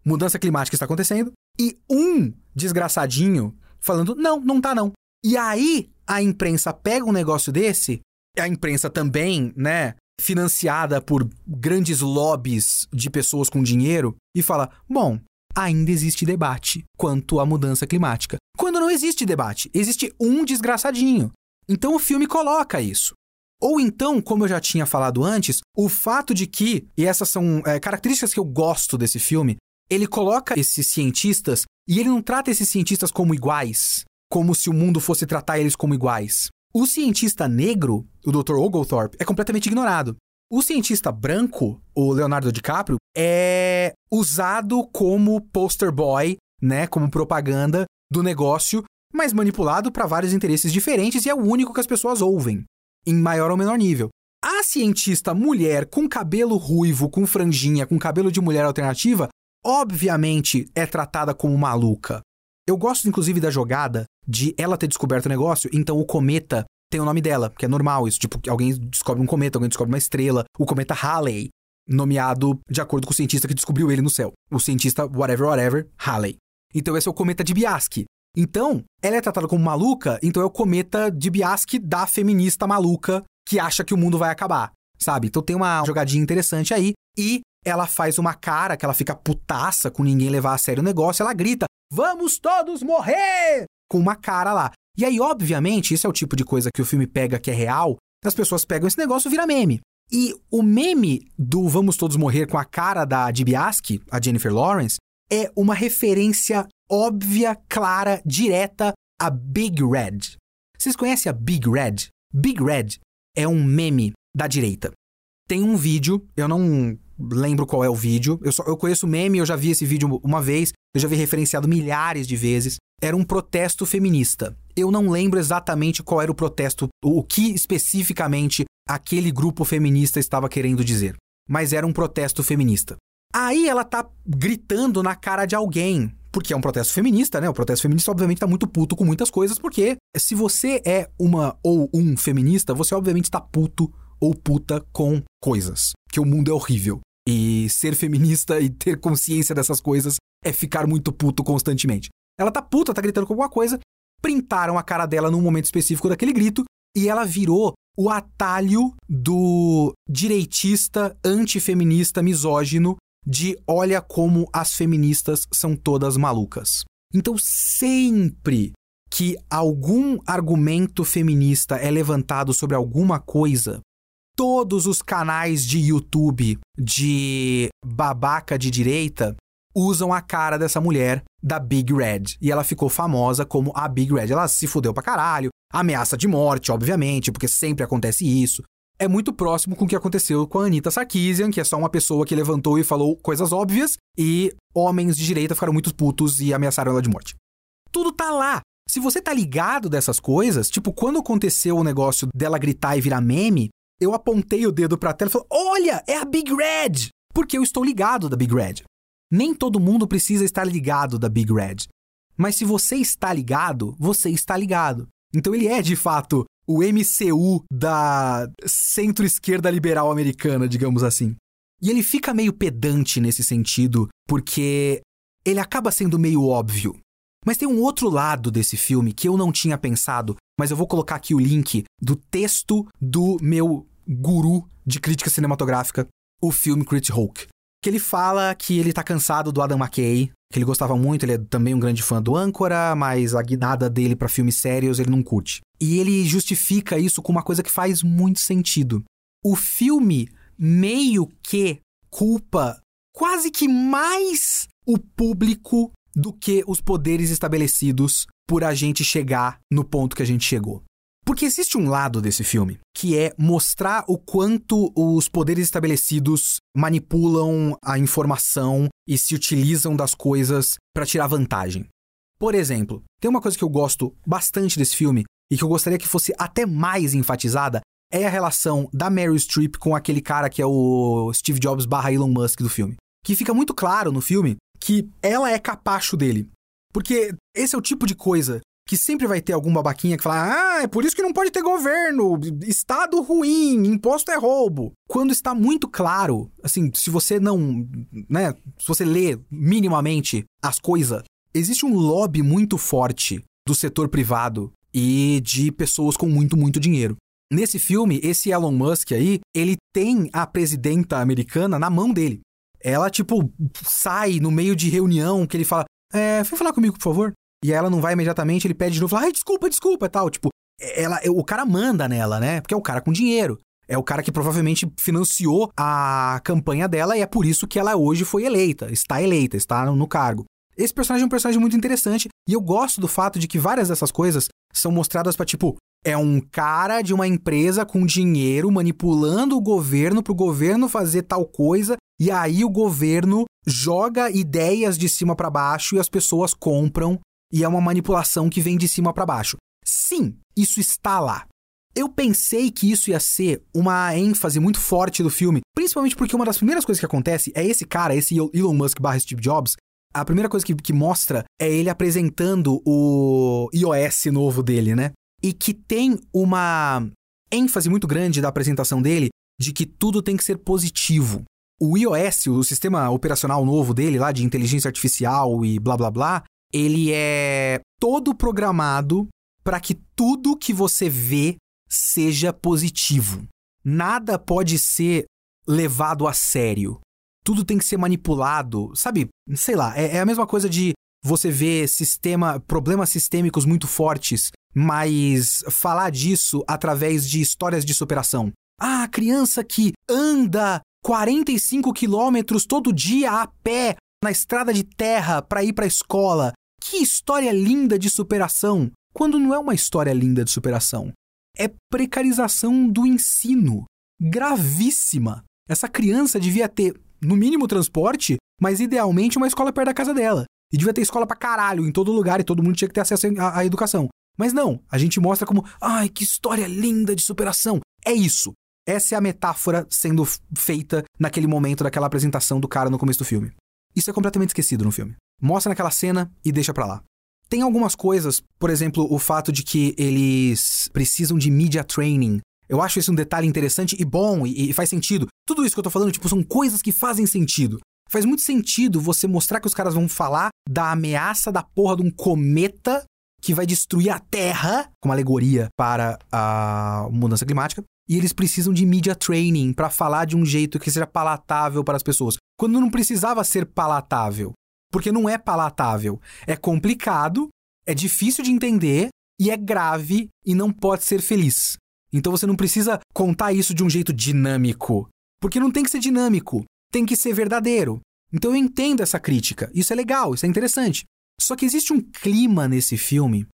mudança climática está acontecendo e um desgraçadinho falando não, não tá não. E aí a imprensa pega um negócio desse, a imprensa também, né, financiada por grandes lobbies de pessoas com dinheiro e fala: "Bom, ainda existe debate quanto à mudança climática". Quando não existe debate, existe um desgraçadinho. Então o filme coloca isso. Ou então, como eu já tinha falado antes, o fato de que, e essas são é, características que eu gosto desse filme, ele coloca esses cientistas e ele não trata esses cientistas como iguais, como se o mundo fosse tratar eles como iguais. O cientista negro, o Dr. Oglethorpe, é completamente ignorado. O cientista branco, o Leonardo DiCaprio, é usado como poster boy, né, como propaganda do negócio, mas manipulado para vários interesses diferentes e é o único que as pessoas ouvem em maior ou menor nível. A cientista mulher com cabelo ruivo, com franjinha, com cabelo de mulher alternativa, obviamente é tratada como maluca. Eu gosto inclusive da jogada de ela ter descoberto o negócio, então o cometa tem o nome dela, que é normal isso. Tipo, alguém descobre um cometa, alguém descobre uma estrela, o cometa Halley, nomeado de acordo com o cientista que descobriu ele no céu. O cientista whatever, whatever, Halley. Então esse é o cometa de Biaski. Então, ela é tratada como maluca, então é o cometa de Biaski da feminista maluca que acha que o mundo vai acabar, sabe? Então tem uma jogadinha interessante aí e ela faz uma cara que ela fica putaça com ninguém levar a sério o negócio, ela grita: "Vamos todos morrer!" com uma cara lá. E aí, obviamente, isso é o tipo de coisa que o filme pega que é real, as pessoas pegam esse negócio e vira meme. E o meme do Vamos Todos Morrer com a cara da Dibiaski, a Jennifer Lawrence, é uma referência óbvia, clara, direta a Big Red. Vocês conhecem a Big Red? Big Red é um meme da direita. Tem um vídeo, eu não lembro qual é o vídeo, eu, só, eu conheço o meme, eu já vi esse vídeo uma vez, eu já vi referenciado milhares de vezes. Era um protesto feminista. Eu não lembro exatamente qual era o protesto, o que especificamente aquele grupo feminista estava querendo dizer. Mas era um protesto feminista. Aí ela tá gritando na cara de alguém, porque é um protesto feminista, né? O protesto feminista, obviamente, tá muito puto com muitas coisas, porque se você é uma ou um feminista, você obviamente está puto ou puta com coisas. Que o mundo é horrível. E ser feminista e ter consciência dessas coisas é ficar muito puto constantemente. Ela tá puta, tá gritando com alguma coisa, printaram a cara dela num momento específico daquele grito e ela virou o atalho do direitista, antifeminista, misógino de olha como as feministas são todas malucas. Então, sempre que algum argumento feminista é levantado sobre alguma coisa, todos os canais de YouTube de babaca de direita usam a cara dessa mulher da Big Red. E ela ficou famosa como a Big Red. Ela se fudeu pra caralho, ameaça de morte, obviamente, porque sempre acontece isso. É muito próximo com o que aconteceu com a Anita Sarkeesian, que é só uma pessoa que levantou e falou coisas óbvias, e homens de direita ficaram muito putos e ameaçaram ela de morte. Tudo tá lá. Se você tá ligado dessas coisas, tipo, quando aconteceu o negócio dela gritar e virar meme, eu apontei o dedo pra tela e falei: Olha, é a Big Red! Porque eu estou ligado da Big Red. Nem todo mundo precisa estar ligado da Big Red. Mas se você está ligado, você está ligado. Então ele é de fato o MCU da centro-esquerda liberal americana, digamos assim. E ele fica meio pedante nesse sentido, porque ele acaba sendo meio óbvio. Mas tem um outro lado desse filme que eu não tinha pensado, mas eu vou colocar aqui o link do texto do meu guru de crítica cinematográfica, o filme Crit Hulk que ele fala que ele tá cansado do Adam McKay, que ele gostava muito, ele é também um grande fã do Âncora, mas a guinada dele para filmes sérios ele não curte. E ele justifica isso com uma coisa que faz muito sentido. O filme meio que culpa quase que mais o público do que os poderes estabelecidos por a gente chegar no ponto que a gente chegou. Porque existe um lado desse filme que é mostrar o quanto os poderes estabelecidos manipulam a informação e se utilizam das coisas para tirar vantagem. Por exemplo, tem uma coisa que eu gosto bastante desse filme e que eu gostaria que fosse até mais enfatizada é a relação da Meryl Streep com aquele cara que é o Steve Jobs barra Elon Musk do filme. Que fica muito claro no filme que ela é capacho dele. Porque esse é o tipo de coisa que sempre vai ter algum babaquinha que fala: ah, é por isso que não pode ter governo, Estado ruim, imposto é roubo. Quando está muito claro, assim, se você não, né, se você lê minimamente as coisas, existe um lobby muito forte do setor privado e de pessoas com muito, muito dinheiro. Nesse filme, esse Elon Musk aí, ele tem a presidenta americana na mão dele. Ela, tipo, sai no meio de reunião que ele fala: É, vem falar comigo, por favor e ela não vai imediatamente, ele pede de novo, ai, desculpa, desculpa, tal, tipo, ela, o cara manda nela, né? Porque é o cara com dinheiro. É o cara que provavelmente financiou a campanha dela e é por isso que ela hoje foi eleita, está eleita, está no cargo. Esse personagem é um personagem muito interessante e eu gosto do fato de que várias dessas coisas são mostradas para tipo, é um cara de uma empresa com dinheiro manipulando o governo para o governo fazer tal coisa e aí o governo joga ideias de cima para baixo e as pessoas compram e é uma manipulação que vem de cima para baixo. Sim, isso está lá. Eu pensei que isso ia ser uma ênfase muito forte do filme, principalmente porque uma das primeiras coisas que acontece é esse cara, esse Elon Musk barra Steve Jobs. A primeira coisa que, que mostra é ele apresentando o iOS novo dele, né? E que tem uma ênfase muito grande da apresentação dele de que tudo tem que ser positivo. O iOS, o sistema operacional novo dele, lá de inteligência artificial e blá blá blá, ele é todo programado para que tudo que você vê seja positivo. Nada pode ser levado a sério. Tudo tem que ser manipulado, sabe? Sei lá, é, é a mesma coisa de você ver sistema, problemas sistêmicos muito fortes, mas falar disso através de histórias de superação. Ah, a criança que anda 45 quilômetros todo dia a pé na estrada de terra para ir para a escola. Que história linda de superação! Quando não é uma história linda de superação, é precarização do ensino. Gravíssima. Essa criança devia ter, no mínimo, transporte, mas idealmente uma escola perto da casa dela. E devia ter escola pra caralho em todo lugar e todo mundo tinha que ter acesso à, à educação. Mas não, a gente mostra como, ai, que história linda de superação. É isso. Essa é a metáfora sendo feita naquele momento daquela apresentação do cara no começo do filme. Isso é completamente esquecido no filme. Mostra naquela cena e deixa pra lá. Tem algumas coisas, por exemplo, o fato de que eles precisam de media training. Eu acho esse um detalhe interessante e bom e, e faz sentido. Tudo isso que eu tô falando, tipo, são coisas que fazem sentido. Faz muito sentido você mostrar que os caras vão falar da ameaça da porra de um cometa que vai destruir a Terra, como alegoria para a mudança climática, e eles precisam de media training para falar de um jeito que seja palatável para as pessoas. Quando não precisava ser palatável, porque não é palatável, é complicado, é difícil de entender e é grave e não pode ser feliz. Então você não precisa contar isso de um jeito dinâmico, porque não tem que ser dinâmico, tem que ser verdadeiro. Então eu entendo essa crítica, isso é legal, isso é interessante. Só que existe um clima nesse filme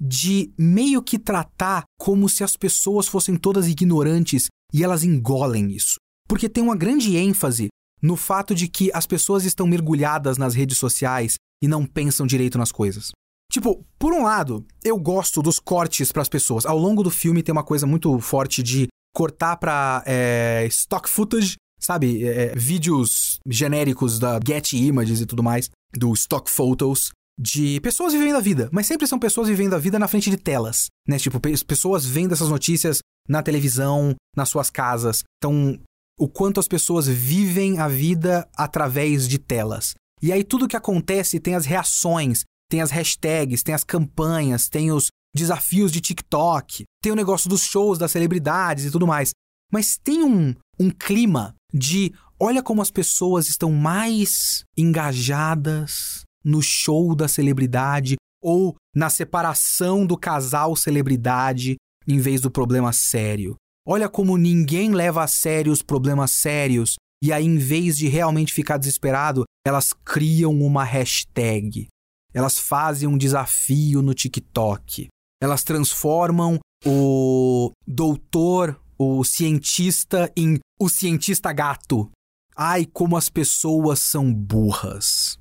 de meio que tratar como se as pessoas fossem todas ignorantes e elas engolem isso. Porque tem uma grande ênfase no fato de que as pessoas estão mergulhadas nas redes sociais e não pensam direito nas coisas. Tipo, por um lado, eu gosto dos cortes para as pessoas. Ao longo do filme tem uma coisa muito forte de cortar para é, stock footage, sabe? É, é, vídeos genéricos da Getty Images e tudo mais, do stock photos, de pessoas vivendo a vida, mas sempre são pessoas vivendo a vida na frente de telas, né? Tipo, pessoas vendo essas notícias na televisão, nas suas casas. Então, o quanto as pessoas vivem a vida através de telas. E aí tudo que acontece tem as reações, tem as hashtags, tem as campanhas, tem os desafios de TikTok, tem o negócio dos shows das celebridades e tudo mais. Mas tem um, um clima de olha como as pessoas estão mais engajadas no show da celebridade ou na separação do casal celebridade em vez do problema sério. Olha como ninguém leva a sério os problemas sérios e aí, em vez de realmente ficar desesperado, elas criam uma hashtag. Elas fazem um desafio no TikTok. Elas transformam o doutor, o cientista, em o cientista gato. Ai, como as pessoas são burras.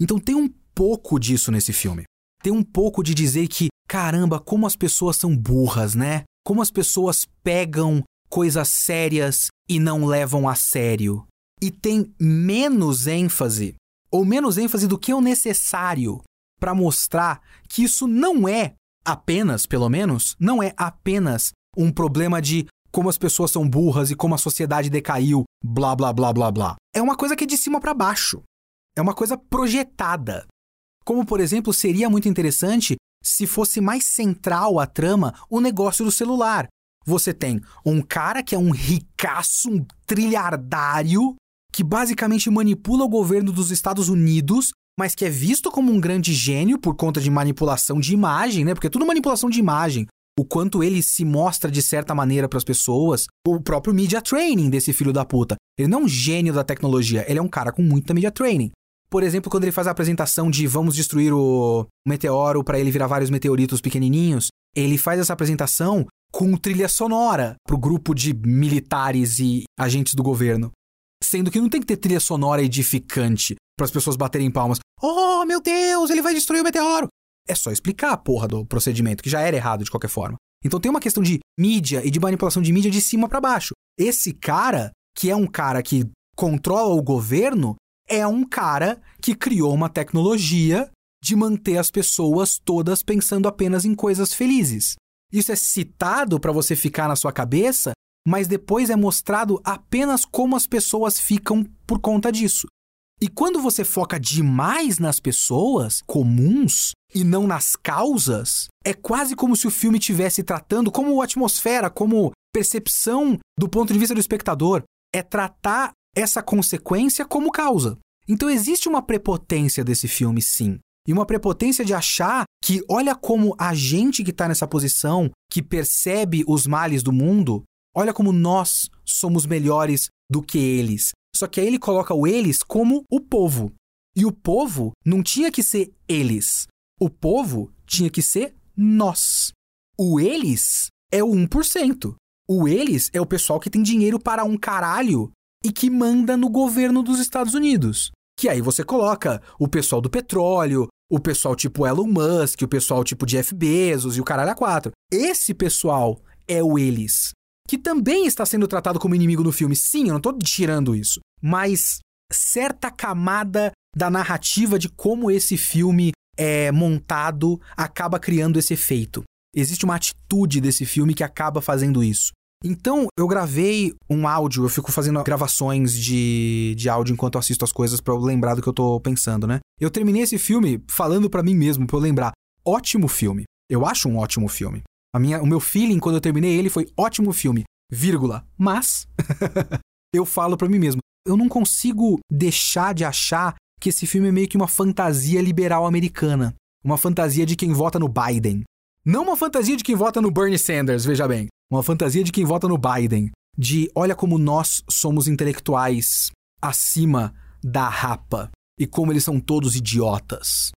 Então tem um pouco disso nesse filme. Tem um pouco de dizer que, caramba, como as pessoas são burras, né? Como as pessoas pegam coisas sérias e não levam a sério. E tem menos ênfase, ou menos ênfase do que o necessário, para mostrar que isso não é apenas, pelo menos, não é apenas um problema de como as pessoas são burras e como a sociedade decaiu, blá blá blá blá blá. É uma coisa que é de cima para baixo. É uma coisa projetada. Como, por exemplo, seria muito interessante se fosse mais central a trama o negócio do celular. Você tem um cara que é um ricaço, um trilhardário, que basicamente manipula o governo dos Estados Unidos, mas que é visto como um grande gênio por conta de manipulação de imagem, né? Porque é tudo manipulação de imagem. O quanto ele se mostra de certa maneira para as pessoas. O próprio media training desse filho da puta. Ele não é um gênio da tecnologia, ele é um cara com muita media training. Por exemplo, quando ele faz a apresentação de vamos destruir o meteoro para ele virar vários meteoritos pequenininhos, ele faz essa apresentação com trilha sonora pro grupo de militares e agentes do governo. Sendo que não tem que ter trilha sonora edificante para as pessoas baterem palmas. Oh, meu Deus, ele vai destruir o meteoro. É só explicar a porra do procedimento, que já era errado de qualquer forma. Então tem uma questão de mídia e de manipulação de mídia de cima para baixo. Esse cara, que é um cara que controla o governo, é um cara que criou uma tecnologia de manter as pessoas todas pensando apenas em coisas felizes. Isso é citado para você ficar na sua cabeça, mas depois é mostrado apenas como as pessoas ficam por conta disso. E quando você foca demais nas pessoas comuns e não nas causas, é quase como se o filme estivesse tratando como atmosfera, como percepção do ponto de vista do espectador. É tratar essa consequência como causa. Então existe uma prepotência desse filme, sim. E uma prepotência de achar que, olha como a gente que está nessa posição, que percebe os males do mundo, olha como nós somos melhores do que eles. Só que aí ele coloca o eles como o povo. E o povo não tinha que ser eles. O povo tinha que ser nós. O eles é o 1%. O eles é o pessoal que tem dinheiro para um caralho e que manda no governo dos Estados Unidos. Que aí você coloca o pessoal do petróleo, o pessoal tipo Elon Musk, o pessoal tipo Jeff Bezos e o caralho a quatro. Esse pessoal é o eles. Que também está sendo tratado como inimigo no filme. Sim, eu não estou tirando isso. Mas certa camada da narrativa de como esse filme é montado acaba criando esse efeito. Existe uma atitude desse filme que acaba fazendo isso. Então, eu gravei um áudio, eu fico fazendo gravações de, de áudio enquanto assisto as coisas para eu lembrar do que eu tô pensando, né? Eu terminei esse filme falando para mim mesmo, pra eu lembrar. ótimo filme. Eu acho um ótimo filme. A minha, o meu feeling quando eu terminei ele foi ótimo filme, vírgula. Mas *laughs* eu falo para mim mesmo, eu não consigo deixar de achar que esse filme é meio que uma fantasia liberal americana, uma fantasia de quem vota no Biden. Não uma fantasia de quem vota no Bernie Sanders, veja bem, uma fantasia de quem vota no Biden, de olha como nós somos intelectuais acima da rapa e como eles são todos idiotas.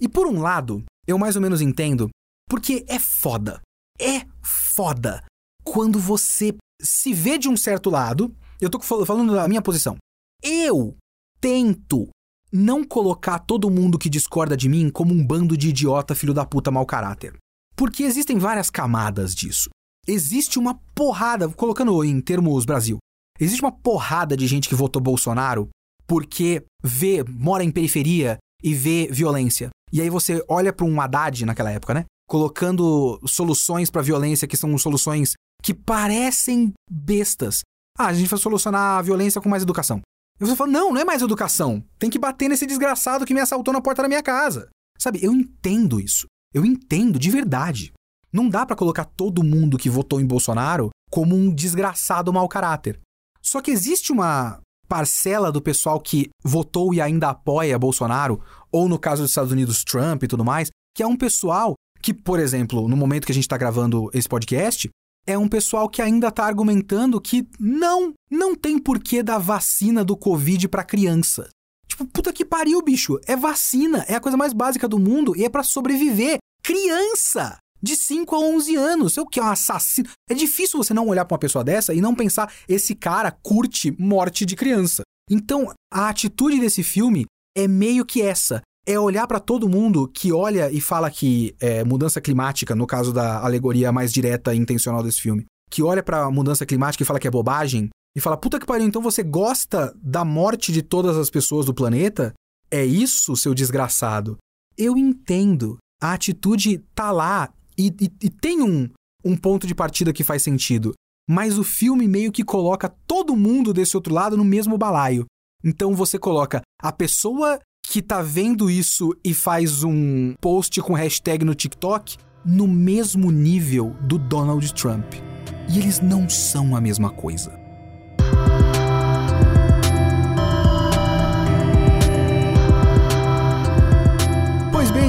E por um lado, eu mais ou menos entendo, porque é foda. É foda quando você se vê de um certo lado. Eu tô falando da minha posição. Eu tento não colocar todo mundo que discorda de mim como um bando de idiota filho da puta mau caráter. Porque existem várias camadas disso. Existe uma porrada, colocando em termos Brasil, existe uma porrada de gente que votou Bolsonaro porque vê, mora em periferia e vê violência. E aí você olha para um Haddad naquela época, né? Colocando soluções para violência que são soluções que parecem bestas. Ah, a gente vai solucionar a violência com mais educação. E você fala, não, não é mais educação. Tem que bater nesse desgraçado que me assaltou na porta da minha casa. Sabe, eu entendo isso. Eu entendo de verdade. Não dá para colocar todo mundo que votou em Bolsonaro como um desgraçado mau caráter. Só que existe uma parcela do pessoal que votou e ainda apoia Bolsonaro, ou no caso dos Estados Unidos, Trump e tudo mais, que é um pessoal que, por exemplo, no momento que a gente está gravando esse podcast, é um pessoal que ainda está argumentando que não, não tem porquê dar vacina do Covid para criança. Tipo, puta que pariu, bicho. É vacina, é a coisa mais básica do mundo e é para sobreviver. Criança! De 5 a 11 anos. Eu que é um assassino. É difícil você não olhar para uma pessoa dessa e não pensar, esse cara curte morte de criança. Então, a atitude desse filme é meio que essa. É olhar para todo mundo que olha e fala que é, mudança climática, no caso da alegoria mais direta e intencional desse filme, que olha para mudança climática e fala que é bobagem, e fala, puta que pariu, então você gosta da morte de todas as pessoas do planeta? É isso, seu desgraçado? Eu entendo. A atitude tá lá e, e, e tem um, um ponto de partida que faz sentido. Mas o filme meio que coloca todo mundo desse outro lado no mesmo balaio. Então você coloca a pessoa que tá vendo isso e faz um post com hashtag no TikTok no mesmo nível do Donald Trump. E eles não são a mesma coisa.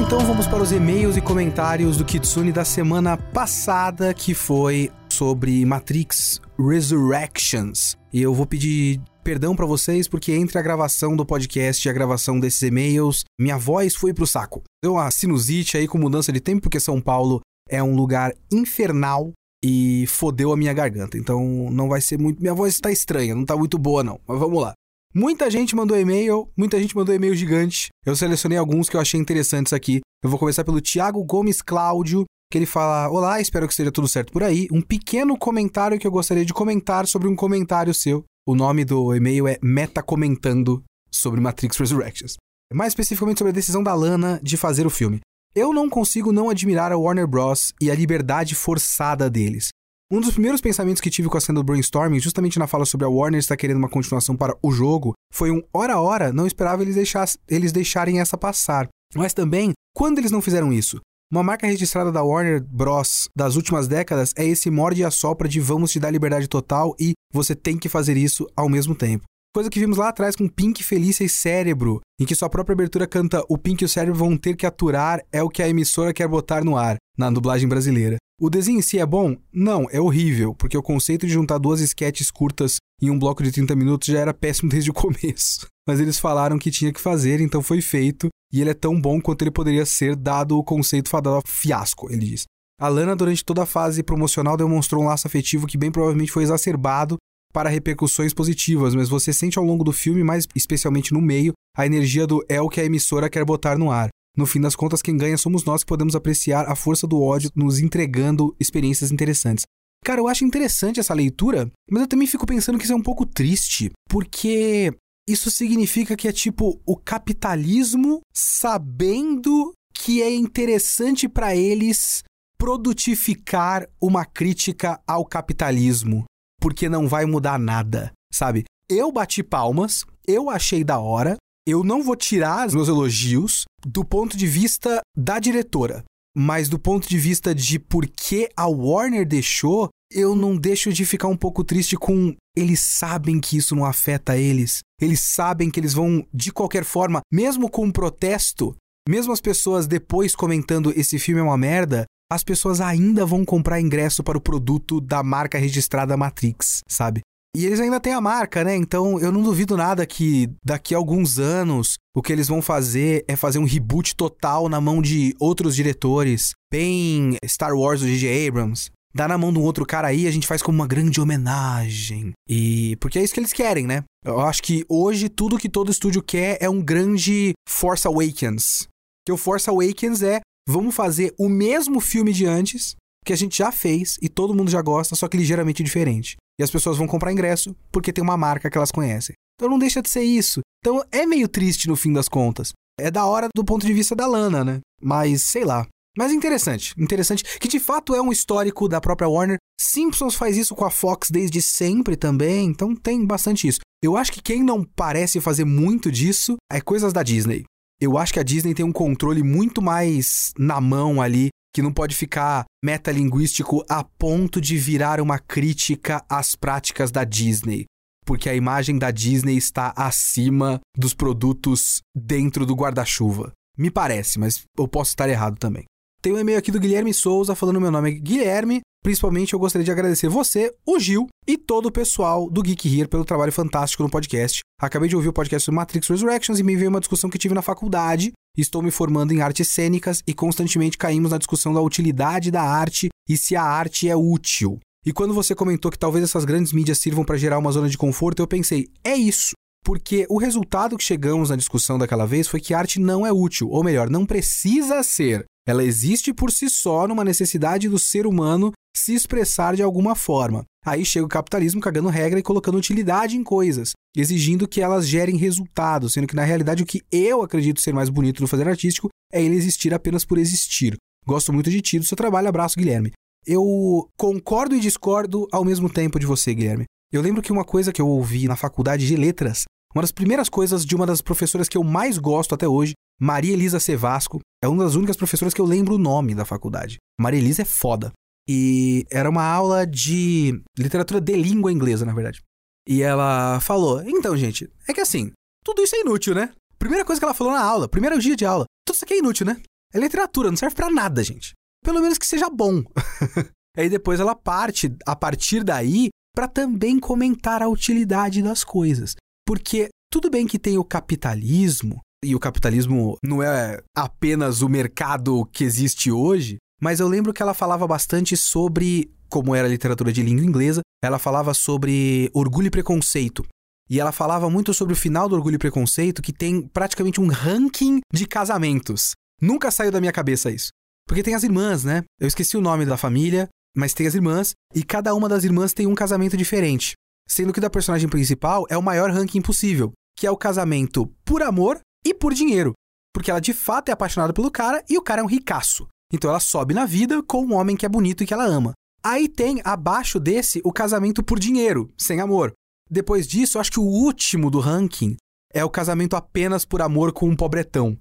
Então vamos para os e-mails e comentários do Kitsune da semana passada, que foi sobre Matrix Resurrections. E eu vou pedir perdão para vocês porque entre a gravação do podcast e a gravação desses e-mails, minha voz foi pro saco. Deu uma sinusite aí com mudança de tempo, porque São Paulo é um lugar infernal e fodeu a minha garganta. Então não vai ser muito. Minha voz tá estranha, não tá muito boa não. Mas vamos lá. Muita gente mandou e-mail, muita gente mandou e-mail gigante. Eu selecionei alguns que eu achei interessantes aqui. Eu vou começar pelo Thiago Gomes Cláudio, que ele fala: Olá, espero que esteja tudo certo por aí. Um pequeno comentário que eu gostaria de comentar sobre um comentário seu. O nome do e-mail é Meta Comentando sobre Matrix Resurrections. Mais especificamente sobre a decisão da Lana de fazer o filme. Eu não consigo não admirar a Warner Bros. e a liberdade forçada deles. Um dos primeiros pensamentos que tive com a cena do brainstorming, justamente na fala sobre a Warner estar querendo uma continuação para o jogo, foi um hora a hora não esperava eles, deixasse, eles deixarem essa passar. Mas também, quando eles não fizeram isso? Uma marca registrada da Warner Bros. das últimas décadas é esse morde e assopra de vamos te dar liberdade total e você tem que fazer isso ao mesmo tempo. Coisa que vimos lá atrás com Pink, Felícia e Cérebro, em que sua própria abertura canta O Pink e o Cérebro vão ter que aturar é o que a emissora quer botar no ar, na dublagem brasileira. O desenho em si é bom? Não, é horrível, porque o conceito de juntar duas sketches curtas em um bloco de 30 minutos já era péssimo *laughs* desde o começo. Mas eles falaram que tinha que fazer, então foi feito, e ele é tão bom quanto ele poderia ser, dado o conceito fadado fiasco, ele diz. A Lana, durante toda a fase promocional, demonstrou um laço afetivo que bem provavelmente foi exacerbado para repercussões positivas, mas você sente ao longo do filme, mais especialmente no meio, a energia do é o que a emissora quer botar no ar. No fim das contas, quem ganha somos nós que podemos apreciar a força do ódio nos entregando experiências interessantes. Cara, eu acho interessante essa leitura, mas eu também fico pensando que isso é um pouco triste, porque isso significa que é tipo o capitalismo sabendo que é interessante para eles produtificar uma crítica ao capitalismo, porque não vai mudar nada, sabe? Eu bati palmas, eu achei da hora, eu não vou tirar os meus elogios do ponto de vista da diretora. mas do ponto de vista de por que a Warner deixou, eu não deixo de ficar um pouco triste com eles sabem que isso não afeta eles. Eles sabem que eles vão de qualquer forma, mesmo com um protesto, mesmo as pessoas depois comentando esse filme é uma merda, as pessoas ainda vão comprar ingresso para o produto da marca registrada Matrix, sabe? E eles ainda têm a marca, né? Então eu não duvido nada que daqui a alguns anos o que eles vão fazer é fazer um reboot total na mão de outros diretores, bem Star Wars do J.J. Abrams. Dá na mão de um outro cara aí, a gente faz como uma grande homenagem. E porque é isso que eles querem, né? Eu acho que hoje tudo que todo estúdio quer é um grande Force Awakens. Que o Force Awakens é vamos fazer o mesmo filme de antes, que a gente já fez e todo mundo já gosta, só que ligeiramente diferente. E as pessoas vão comprar ingresso porque tem uma marca que elas conhecem. Então não deixa de ser isso. Então é meio triste no fim das contas. É da hora do ponto de vista da Lana, né? Mas sei lá. Mas interessante, interessante, que de fato é um histórico da própria Warner. Simpsons faz isso com a Fox desde sempre também, então tem bastante isso. Eu acho que quem não parece fazer muito disso é coisas da Disney. Eu acho que a Disney tem um controle muito mais na mão ali que não pode ficar metalinguístico a ponto de virar uma crítica às práticas da Disney. Porque a imagem da Disney está acima dos produtos dentro do guarda-chuva. Me parece, mas eu posso estar errado também. Tem um e-mail aqui do Guilherme Souza falando meu nome é Guilherme. Principalmente eu gostaria de agradecer você, o Gil e todo o pessoal do Geek Here pelo trabalho fantástico no podcast. Acabei de ouvir o podcast do Matrix Resurrections e me veio uma discussão que tive na faculdade Estou me formando em artes cênicas e constantemente caímos na discussão da utilidade da arte e se a arte é útil. E quando você comentou que talvez essas grandes mídias sirvam para gerar uma zona de conforto, eu pensei, é isso. Porque o resultado que chegamos na discussão daquela vez foi que arte não é útil, ou melhor, não precisa ser. Ela existe por si só numa necessidade do ser humano se expressar de alguma forma. Aí chega o capitalismo cagando regra e colocando utilidade em coisas, exigindo que elas gerem resultados, sendo que na realidade o que eu acredito ser mais bonito no fazer artístico é ele existir apenas por existir. Gosto muito de ti, do seu trabalho, abraço, Guilherme. Eu concordo e discordo ao mesmo tempo de você, Guilherme. Eu lembro que uma coisa que eu ouvi na faculdade de letras, uma das primeiras coisas de uma das professoras que eu mais gosto até hoje, Maria Elisa Sevasco, é uma das únicas professoras que eu lembro o nome da faculdade. Maria Elisa é foda. E era uma aula de literatura de língua inglesa, na verdade. E ela falou: Então, gente, é que assim, tudo isso é inútil, né? Primeira coisa que ela falou na aula, primeiro dia de aula: tudo isso aqui é inútil, né? É literatura, não serve para nada, gente. Pelo menos que seja bom. *laughs* Aí depois ela parte, a partir daí, para também comentar a utilidade das coisas. Porque tudo bem que tem o capitalismo, e o capitalismo não é apenas o mercado que existe hoje, mas eu lembro que ela falava bastante sobre, como era literatura de língua inglesa, ela falava sobre orgulho e preconceito. E ela falava muito sobre o final do Orgulho e Preconceito, que tem praticamente um ranking de casamentos. Nunca saiu da minha cabeça isso. Porque tem as irmãs, né? Eu esqueci o nome da família, mas tem as irmãs, e cada uma das irmãs tem um casamento diferente. Sendo que da personagem principal é o maior ranking possível, que é o casamento por amor e por dinheiro. Porque ela de fato é apaixonada pelo cara e o cara é um ricaço. Então ela sobe na vida com um homem que é bonito e que ela ama. Aí tem abaixo desse o casamento por dinheiro, sem amor. Depois disso, acho que o último do ranking é o casamento apenas por amor com um pobretão.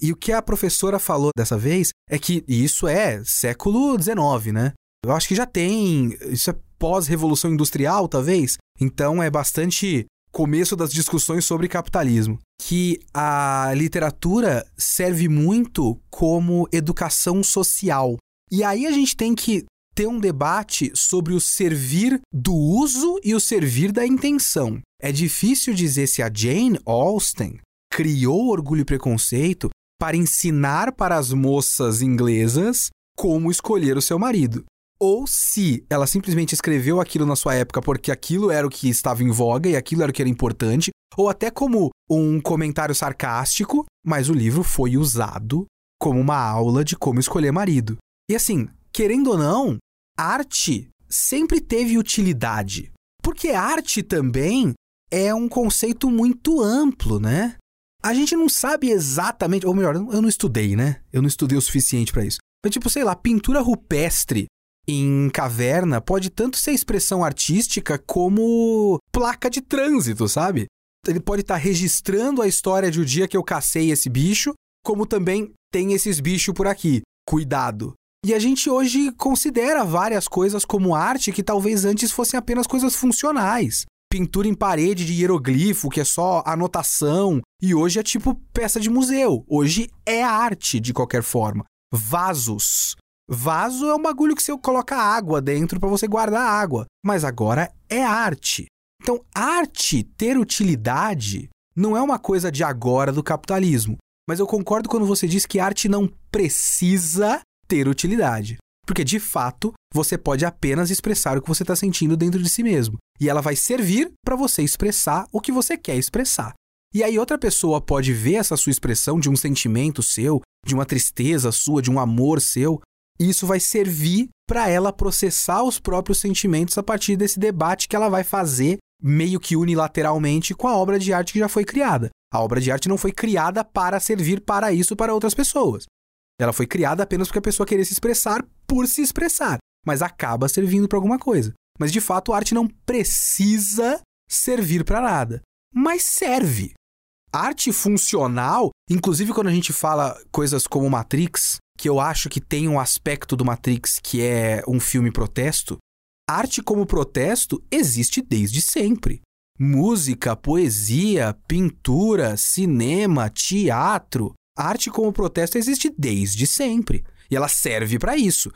E o que a professora falou dessa vez é que isso é século XIX, né? Eu acho que já tem. Isso é pós-revolução industrial, talvez. Então é bastante começo das discussões sobre capitalismo, que a literatura serve muito como educação social. E aí a gente tem que ter um debate sobre o servir do uso e o servir da intenção. É difícil dizer se a Jane Austen criou Orgulho e Preconceito para ensinar para as moças inglesas como escolher o seu marido ou se ela simplesmente escreveu aquilo na sua época porque aquilo era o que estava em voga e aquilo era o que era importante, ou até como um comentário sarcástico, mas o livro foi usado como uma aula de como escolher marido. E assim, querendo ou não, arte sempre teve utilidade. Porque arte também é um conceito muito amplo, né? A gente não sabe exatamente, ou melhor, eu não estudei, né? Eu não estudei o suficiente para isso. Mas tipo, sei lá, pintura rupestre em caverna pode tanto ser expressão artística como placa de trânsito, sabe? Ele pode estar tá registrando a história de o um dia que eu cacei esse bicho, como também tem esses bichos por aqui. cuidado. E a gente hoje considera várias coisas como arte que talvez antes fossem apenas coisas funcionais. Pintura em parede de hieroglifo, que é só anotação, e hoje é tipo peça de museu. Hoje é arte de qualquer forma. Vasos. Vaso é um bagulho que você coloca água dentro para você guardar água, mas agora é arte. Então, arte ter utilidade não é uma coisa de agora do capitalismo. Mas eu concordo quando você diz que arte não precisa ter utilidade. Porque, de fato, você pode apenas expressar o que você está sentindo dentro de si mesmo. E ela vai servir para você expressar o que você quer expressar. E aí, outra pessoa pode ver essa sua expressão de um sentimento seu, de uma tristeza sua, de um amor seu, e isso vai servir para ela processar os próprios sentimentos a partir desse debate que ela vai fazer meio que unilateralmente com a obra de arte que já foi criada. A obra de arte não foi criada para servir para isso para outras pessoas. Ela foi criada apenas porque a pessoa queria se expressar por se expressar, mas acaba servindo para alguma coisa. Mas de fato, a arte não precisa servir para nada, mas serve. Arte funcional, inclusive quando a gente fala coisas como Matrix, que eu acho que tem um aspecto do Matrix que é um filme protesto, arte como protesto existe desde sempre. Música, poesia, pintura, cinema, teatro. Arte como protesto existe desde sempre. E ela serve para isso.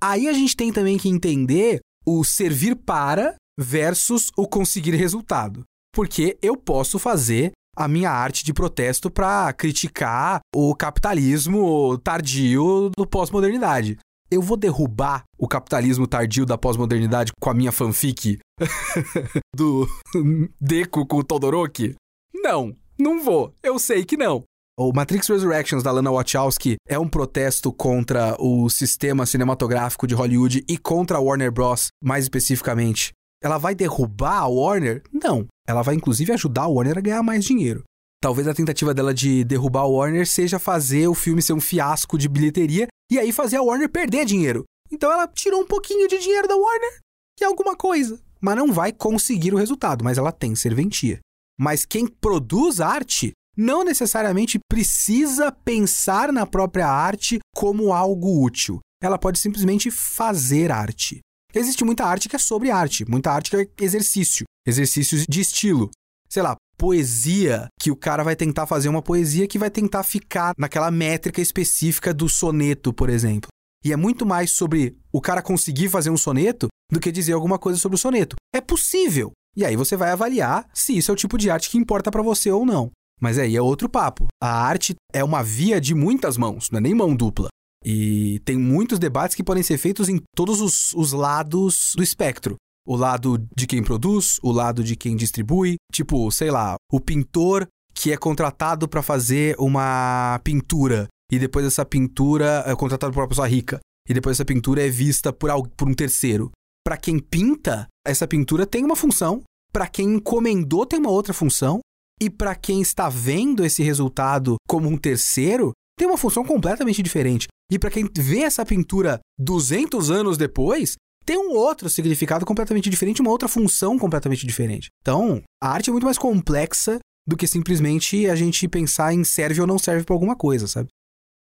Aí a gente tem também que entender o servir para versus o conseguir resultado. Porque eu posso fazer a minha arte de protesto para criticar o capitalismo tardio do pós-modernidade eu vou derrubar o capitalismo tardio da pós-modernidade com a minha fanfic *laughs* do Deco com o Todoroki? Não, não vou. Eu sei que não. O Matrix Resurrections da Lana Wachowski é um protesto contra o sistema cinematográfico de Hollywood e contra a Warner Bros, mais especificamente. Ela vai derrubar a Warner? Não. Ela vai inclusive ajudar a Warner a ganhar mais dinheiro. Talvez a tentativa dela de derrubar a Warner seja fazer o filme ser um fiasco de bilheteria e aí fazer a Warner perder dinheiro. Então ela tirou um pouquinho de dinheiro da Warner, que é alguma coisa. Mas não vai conseguir o resultado, mas ela tem serventia. Mas quem produz arte não necessariamente precisa pensar na própria arte como algo útil. Ela pode simplesmente fazer arte. Existe muita arte que é sobre arte, muita arte que é exercício, exercícios de estilo. Sei lá, poesia, que o cara vai tentar fazer uma poesia que vai tentar ficar naquela métrica específica do soneto, por exemplo. E é muito mais sobre o cara conseguir fazer um soneto do que dizer alguma coisa sobre o soneto. É possível. E aí você vai avaliar se isso é o tipo de arte que importa para você ou não. Mas aí é outro papo. A arte é uma via de muitas mãos, não é nem mão dupla. E tem muitos debates que podem ser feitos em todos os, os lados do espectro. O lado de quem produz, o lado de quem distribui. Tipo, sei lá, o pintor que é contratado para fazer uma pintura. E depois essa pintura é contratado por uma pessoa rica. E depois essa pintura é vista por, algo, por um terceiro. Para quem pinta, essa pintura tem uma função, para quem encomendou tem uma outra função. E para quem está vendo esse resultado como um terceiro, tem uma função completamente diferente. E para quem vê essa pintura 200 anos depois, tem um outro significado completamente diferente, uma outra função completamente diferente. Então, a arte é muito mais complexa do que simplesmente a gente pensar em serve ou não serve para alguma coisa, sabe?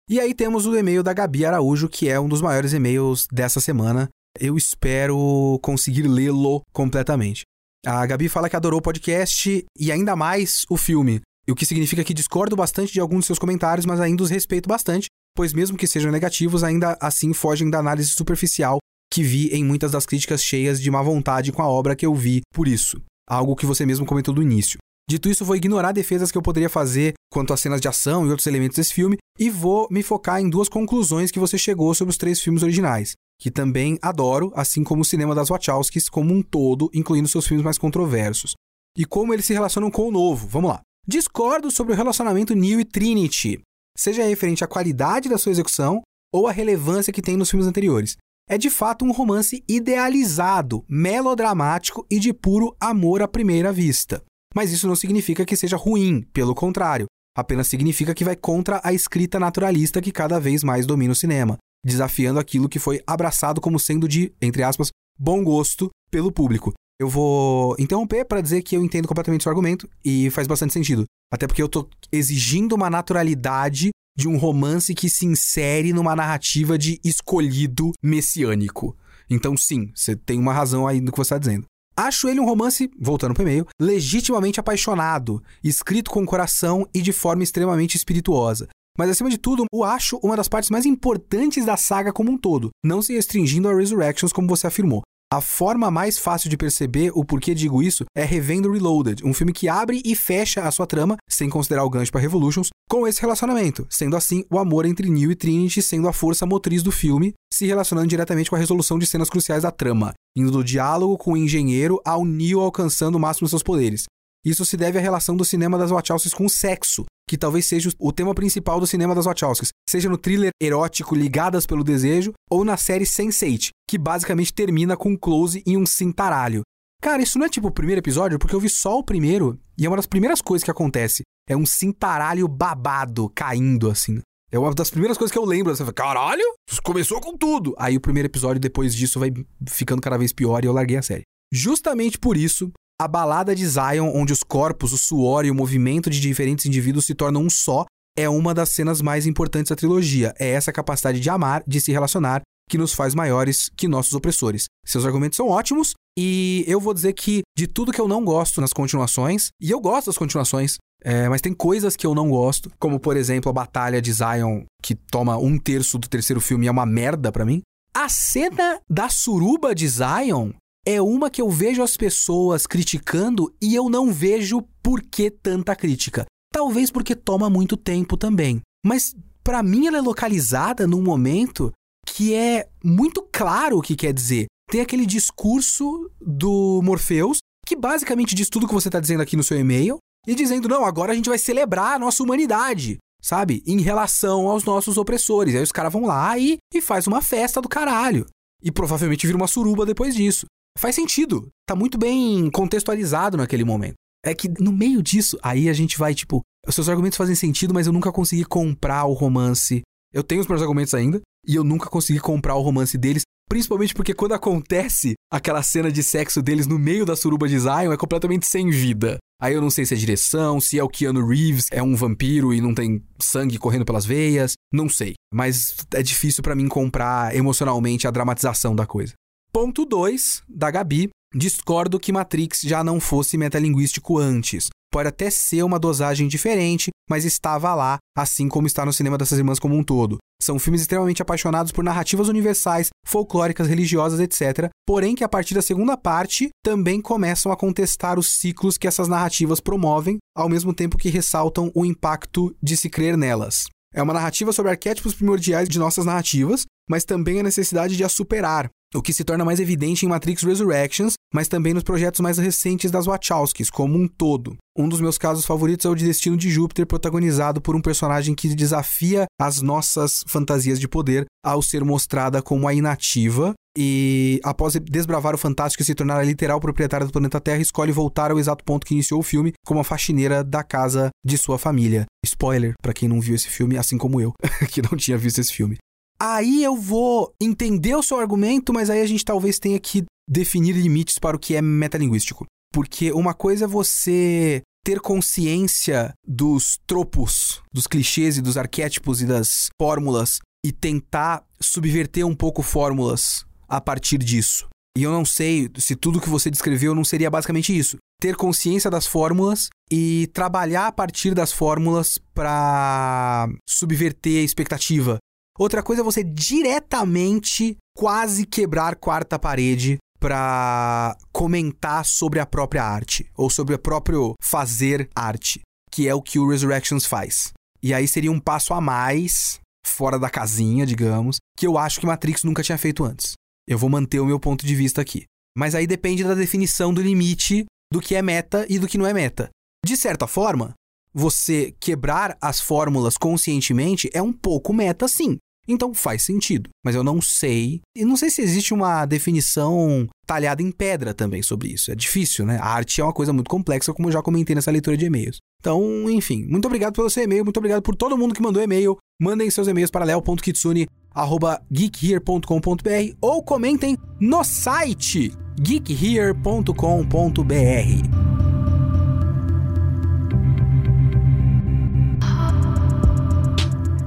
E aí temos o e-mail da Gabi Araújo, que é um dos maiores e-mails dessa semana. Eu espero conseguir lê-lo completamente. A Gabi fala que adorou o podcast e ainda mais o filme. O que significa que discordo bastante de alguns de seus comentários, mas ainda os respeito bastante, pois mesmo que sejam negativos, ainda assim fogem da análise superficial que vi em muitas das críticas cheias de má vontade com a obra que eu vi por isso. Algo que você mesmo comentou do início. Dito isso, vou ignorar defesas que eu poderia fazer quanto às cenas de ação e outros elementos desse filme e vou me focar em duas conclusões que você chegou sobre os três filmes originais, que também adoro, assim como o cinema das Wachowskis como um todo, incluindo seus filmes mais controversos. E como eles se relacionam com o novo. Vamos lá. Discordo sobre o relacionamento Neo e Trinity, seja referente à qualidade da sua execução ou à relevância que tem nos filmes anteriores é de fato um romance idealizado, melodramático e de puro amor à primeira vista. Mas isso não significa que seja ruim, pelo contrário, apenas significa que vai contra a escrita naturalista que cada vez mais domina o cinema, desafiando aquilo que foi abraçado como sendo de, entre aspas, bom gosto pelo público. Eu vou interromper para dizer que eu entendo completamente seu argumento e faz bastante sentido. Até porque eu tô exigindo uma naturalidade de um romance que se insere numa narrativa de escolhido messiânico. Então, sim, você tem uma razão aí no que você está dizendo. Acho ele um romance, voltando para o e-mail, legitimamente apaixonado, escrito com coração e de forma extremamente espirituosa. Mas acima de tudo, o acho uma das partes mais importantes da saga como um todo, não se restringindo a Resurrections como você afirmou. A forma mais fácil de perceber o porquê digo isso é revendo Reloaded, um filme que abre e fecha a sua trama, sem considerar o gancho para Revolutions, com esse relacionamento, sendo assim o amor entre Neo e Trinity sendo a força motriz do filme, se relacionando diretamente com a resolução de cenas cruciais da trama, indo do diálogo com o engenheiro ao Neo alcançando o máximo de seus poderes. Isso se deve à relação do cinema das Wachowskis com o sexo, que talvez seja o tema principal do cinema das Wachowskis, seja no thriller erótico Ligadas pelo Desejo ou na série Sense8, que basicamente termina com um close em um cintaralho. Cara, isso não é tipo o primeiro episódio, porque eu vi só o primeiro e é uma das primeiras coisas que acontece. É um cintaralho babado caindo assim. É uma das primeiras coisas que eu lembro. Você fala, caralho, começou com tudo. Aí o primeiro episódio, depois disso, vai ficando cada vez pior e eu larguei a série. Justamente por isso, a balada de Zion, onde os corpos, o suor e o movimento de diferentes indivíduos se tornam um só, é uma das cenas mais importantes da trilogia. É essa capacidade de amar, de se relacionar, que nos faz maiores que nossos opressores. Seus argumentos são ótimos e eu vou dizer que de tudo que eu não gosto nas continuações, e eu gosto das continuações, é, mas tem coisas que eu não gosto, como por exemplo a batalha de Zion, que toma um terço do terceiro filme e é uma merda para mim. A cena da suruba de Zion é uma que eu vejo as pessoas criticando e eu não vejo por que tanta crítica. Talvez porque toma muito tempo também. Mas para mim ela é localizada num momento que é muito claro o que quer dizer. Tem aquele discurso do Morpheus que basicamente diz tudo que você está dizendo aqui no seu e-mail e dizendo: não, agora a gente vai celebrar a nossa humanidade, sabe? Em relação aos nossos opressores. Aí os caras vão lá e, e faz uma festa do caralho. E provavelmente vira uma suruba depois disso. Faz sentido. Tá muito bem contextualizado naquele momento. É que no meio disso, aí a gente vai, tipo, os seus argumentos fazem sentido, mas eu nunca consegui comprar o romance. Eu tenho os meus argumentos ainda, e eu nunca consegui comprar o romance deles, principalmente porque quando acontece aquela cena de sexo deles no meio da suruba de Zion, é completamente sem vida. Aí eu não sei se é direção, se é o Keanu Reeves, é um vampiro e não tem sangue correndo pelas veias, não sei. Mas é difícil para mim comprar emocionalmente a dramatização da coisa. Ponto 2 da Gabi. Discordo que Matrix já não fosse metalinguístico antes. Pode até ser uma dosagem diferente, mas estava lá, assim como está no cinema dessas irmãs como um todo. São filmes extremamente apaixonados por narrativas universais, folclóricas, religiosas, etc. Porém, que a partir da segunda parte também começam a contestar os ciclos que essas narrativas promovem, ao mesmo tempo que ressaltam o impacto de se crer nelas. É uma narrativa sobre arquétipos primordiais de nossas narrativas, mas também a necessidade de as superar, o que se torna mais evidente em Matrix Resurrections, mas também nos projetos mais recentes das Wachowskis, como um todo. Um dos meus casos favoritos é o de Destino de Júpiter, protagonizado por um personagem que desafia as nossas fantasias de poder ao ser mostrada como a inativa. E após desbravar o fantástico e se tornar a literal proprietária do planeta Terra, escolhe voltar ao exato ponto que iniciou o filme, como a faxineira da casa de sua família. Spoiler para quem não viu esse filme, assim como eu, *laughs* que não tinha visto esse filme. Aí eu vou entender o seu argumento, mas aí a gente talvez tenha que definir limites para o que é metalinguístico. Porque uma coisa é você ter consciência dos tropos, dos clichês e dos arquétipos e das fórmulas e tentar subverter um pouco fórmulas a partir disso. E eu não sei se tudo que você descreveu não seria basicamente isso. Ter consciência das fórmulas e trabalhar a partir das fórmulas para subverter a expectativa, Outra coisa é você diretamente quase quebrar quarta parede para comentar sobre a própria arte ou sobre o próprio fazer arte, que é o que o Resurrections faz. E aí seria um passo a mais fora da casinha, digamos, que eu acho que Matrix nunca tinha feito antes. Eu vou manter o meu ponto de vista aqui. Mas aí depende da definição do limite do que é meta e do que não é meta. De certa forma, você quebrar as fórmulas conscientemente é um pouco meta, sim. Então faz sentido. Mas eu não sei. E não sei se existe uma definição talhada em pedra também sobre isso. É difícil, né? A arte é uma coisa muito complexa, como eu já comentei nessa leitura de e-mails. Então, enfim, muito obrigado pelo seu e-mail, muito obrigado por todo mundo que mandou e-mail. Mandem seus e-mails para leo.kitsune.geekhere.com.br ou comentem no site geekhere.com.br.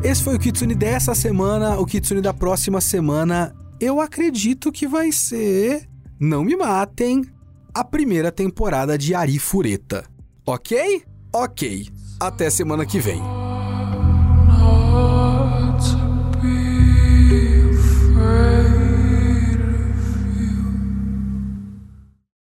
Esse foi o Kitsune dessa semana. O Kitsune da próxima semana, eu acredito que vai ser. Não me matem. A primeira temporada de Ari Fureta. Ok? Ok. Até semana que vem.